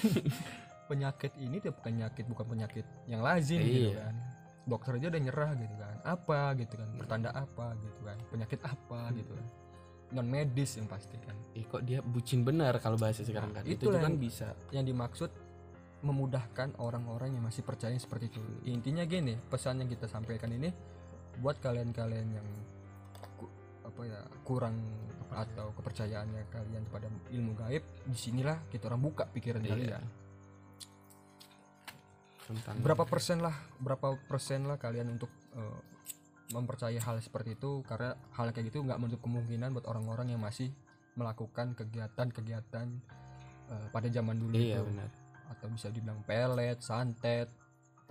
[laughs] penyakit ini tuh penyakit bukan penyakit yang lazim gitu Iya. kan. Dokter aja udah nyerah gitu kan. Apa gitu kan? Pertanda apa gitu kan? Penyakit apa gitu kan? Non medis yang pasti kan. Ih, kok dia bucin benar kalau bahasa sekarang kan? Itu juga kan bisa. yang dimaksud memudahkan orang-orang yang masih percaya seperti itu. Intinya gini pesan yang kita sampaikan ini buat kalian-kalian yang ku- apa ya kurang atau kepercayaannya kalian kepada ilmu gaib di sinilah kita orang buka pikiran Iya. kalian. Tentang berapa persen lah berapa persen lah kalian untuk eh, mempercayai hal seperti itu? Karena hal kayak gitu nggak menutup kemungkinan buat orang-orang yang masih melakukan kegiatan-kegiatan eh, pada zaman dulu iya itu. benar. Atau bisa dibilang pelet, santet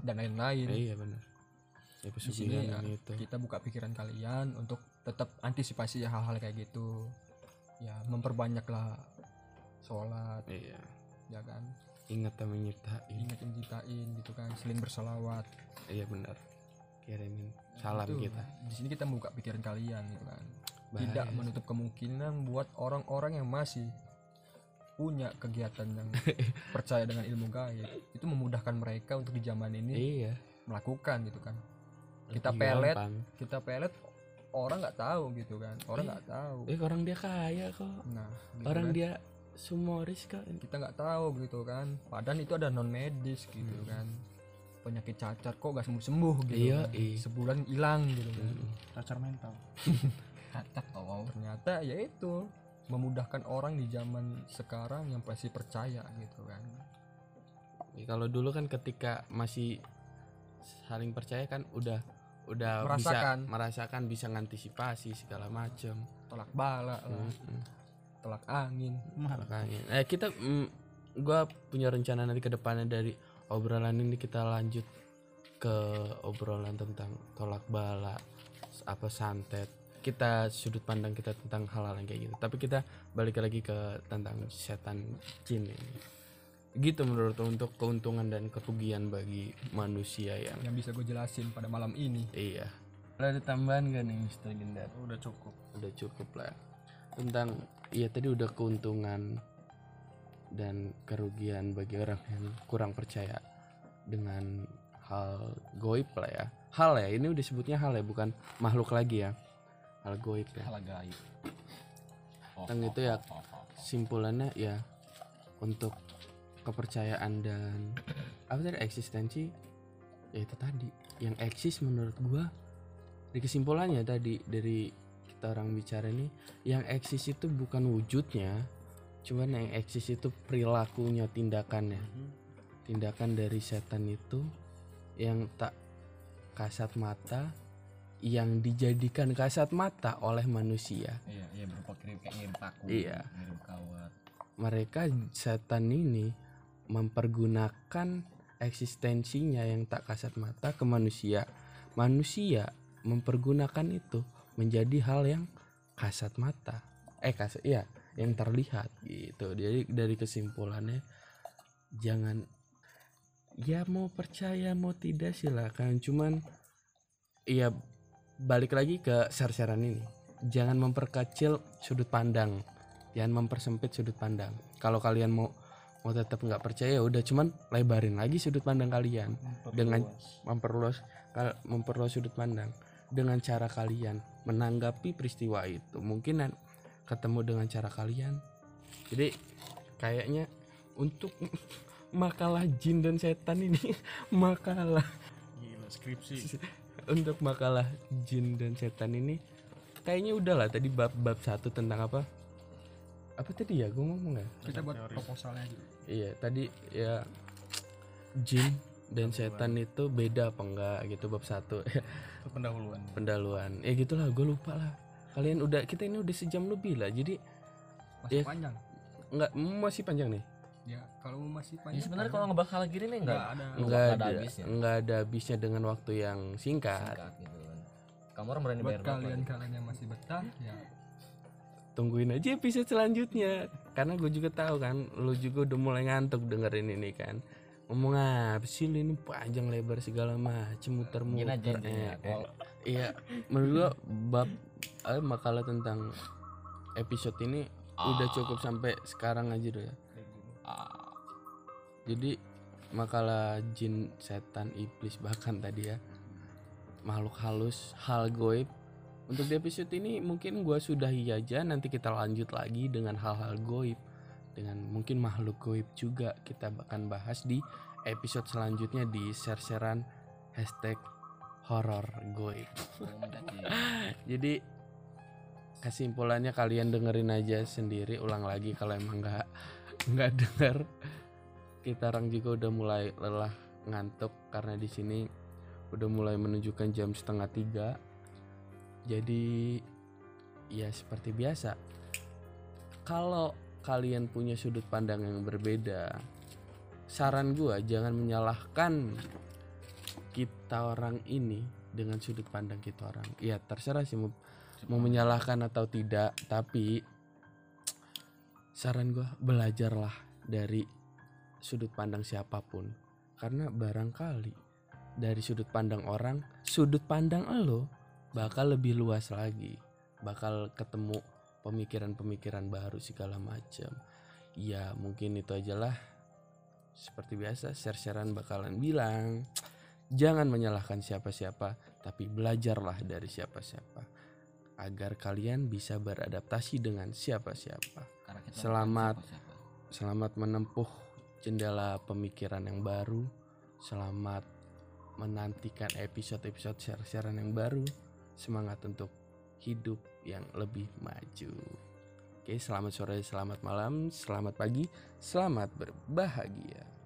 dan lain-lain. iya benar. Ya Di sini ya, pesugihan itu kita buka pikiran kalian untuk tetap antisipasi ya hal-hal kayak gitu. Ya memperbanyaklah sholat. Iya. Ya kan? Ingat dan menyertai. Ingat yang ciptain gitu kan saling berselawat iya benar. Kirimin salam Itu, kita. Di sini kita membuka pikiran kalian gitu kan. Bahaya tidak menutup kemungkinan buat orang-orang yang masih punya kegiatan yang [laughs] percaya dengan ilmu gaib itu memudahkan mereka untuk di zaman ini iya. melakukan gitu kan. Kita lebih pelet gampang. kita pelet orang nggak tahu gitu kan. Orang Iya. nggak tahu. Eh orang dia kaya kok. Nah gitu orang kan. dia sumoris kok. Kita nggak tahu gitu kan. Padahal itu ada non medis gitu kan. Penyakit cacar kok gak sembuh sembuh gitu Iya, kan. iya. sebulan hilang gitu kan. Cacar mental. [laughs] Kacak tau ternyata ya itu. Memudahkan orang di zaman sekarang yang pasti percaya gitu kan. Ya, kalau dulu kan ketika masih saling percaya kan udah udah Merasakan. bisa merasakan. bisa ngantisipasi segala macam tolak bala lah. Mm-mm. tolak angin. Makanya eh kita mm, gua punya rencana nanti ke depannya dari obrolan ini kita lanjut ke obrolan tentang tolak bala apa santet. Kita sudut pandang kita tentang hal-hal yang kayak gitu. Tapi kita balik lagi ke tentang setan jin ini gitu menurut lo untuk keuntungan dan kerugian bagi manusia yang yang bisa gue jelasin pada malam ini. Iya. Ada tambahan gak nih Mister Gendar? Udah cukup. Udah cukup lah. Tentang iya tadi udah keuntungan dan kerugian bagi orang yang kurang percaya dengan hal goib lah ya. Hal ya ini udah sebutnya hal ya bukan makhluk lagi ya. Hal goib ya. Hal gaib. Tentang itu ya simpulannya ya untuk kepercayaan dan apa tadi eksistensi? Ya itu tadi. Yang eksis menurut gua di kesimpulannya tadi dari kita orang bicara ini yang eksis itu bukan wujudnya cuman yang eksis itu perilakunya tindakannya. Tindakan dari setan itu yang tak kasat mata yang dijadikan kasat mata oleh manusia. Iya iya berupa kayak ngirim paku Iya. Ngirim kawat. Mereka setan ini mempergunakan eksistensinya yang tak kasat mata ke manusia. Manusia mempergunakan itu menjadi hal yang kasat mata. Eh kasat iya, yang terlihat gitu. Jadi dari kesimpulannya jangan ya mau percaya mau tidak silakan cuman ya balik lagi ke share-sharean ini jangan memperkecil sudut pandang jangan mempersempit sudut pandang kalau kalian mau mau tetap nggak percaya ya udah. Cuman lebarin lagi sudut pandang kalian. Dengan memperluas memperluas sudut pandang. Dengan cara kalian menanggapi peristiwa itu. Mungkin ketemu dengan cara kalian. Jadi kayaknya untuk [laughs] makalah jin dan setan ini [laughs] makalah gila skripsi. [laughs] untuk makalah jin dan setan ini kayaknya udahlah tadi bab-bab satu tentang apa? Apa tadi ya? Gue ngomong ya kita buat proposalnya aja iya tadi ya jin dan setan itu beda apa enggak gitu bab satu. [laughs] Itu pendahuluan pendahuluan ya gitulah gue lupa lah. Kalian udah kita ini udah sejam lebih lah jadi masih Iya. panjang. Nggak masih panjang nih. Ya kalau masih Ya panjang sebenarnya panjang. kalau ngebahas hal gini nih enggak nggak ada. nggak nggak ada ada habisnya. nggak ada habisnya dengan waktu yang singkat. Singkat gitu kan. Kamu orang berani buat kalian kalian yang masih betah ya tungguin aja episode selanjutnya. Karena gue juga tahu kan lu juga udah mulai ngantuk dengerin ini kan. Ngomong apa sih lu ini panjang lebar segala macem muter-muter. eh, eh. iya. Menurut gua bab eh, makalah tentang episode ini udah cukup sampai sekarang aja dulu ya. Ah, jadi makalah jin setan iblis bahkan tadi ya. Makhluk halus hal goib untuk di episode ini mungkin gua sudahi aja nanti kita lanjut lagi dengan hal-hal goib. Dengan mungkin makhluk goib juga kita akan bahas di episode selanjutnya di share-sharean hashtag horror goib. [laughs] Jadi. kesimpulannya kalian dengerin aja sendiri ulang lagi kalau emang nggak nggak denger. Kita orang juga udah mulai lelah ngantuk karena di sini udah mulai menunjukkan jam setengah tiga jadi ya seperti biasa. Kalau kalian punya sudut pandang yang berbeda saran gua jangan menyalahkan kita orang ini dengan sudut pandang kita orang. Ya terserah sih mau, menyalahkan atau tidak tapi saran gua belajarlah dari sudut pandang siapa pun. Karena barangkali dari sudut pandang orang sudut pandang lo bakal lebih luas lagi bakal ketemu pemikiran-pemikiran baru segala macam ya mungkin itu aja lah seperti biasa share-sharean bakalan bilang jangan menyalahkan siapa-siapa tapi belajarlah dari siapa-siapa agar kalian bisa beradaptasi dengan siapa-siapa Selamat. bukan siapa-siapa. Selamat menempuh jendela pemikiran yang baru. Selamat menantikan episode-episode share-sharean yang baru. Semangat untuk hidup yang lebih maju. Oke, selamat sore, selamat malam, selamat pagi, selamat berbahagia.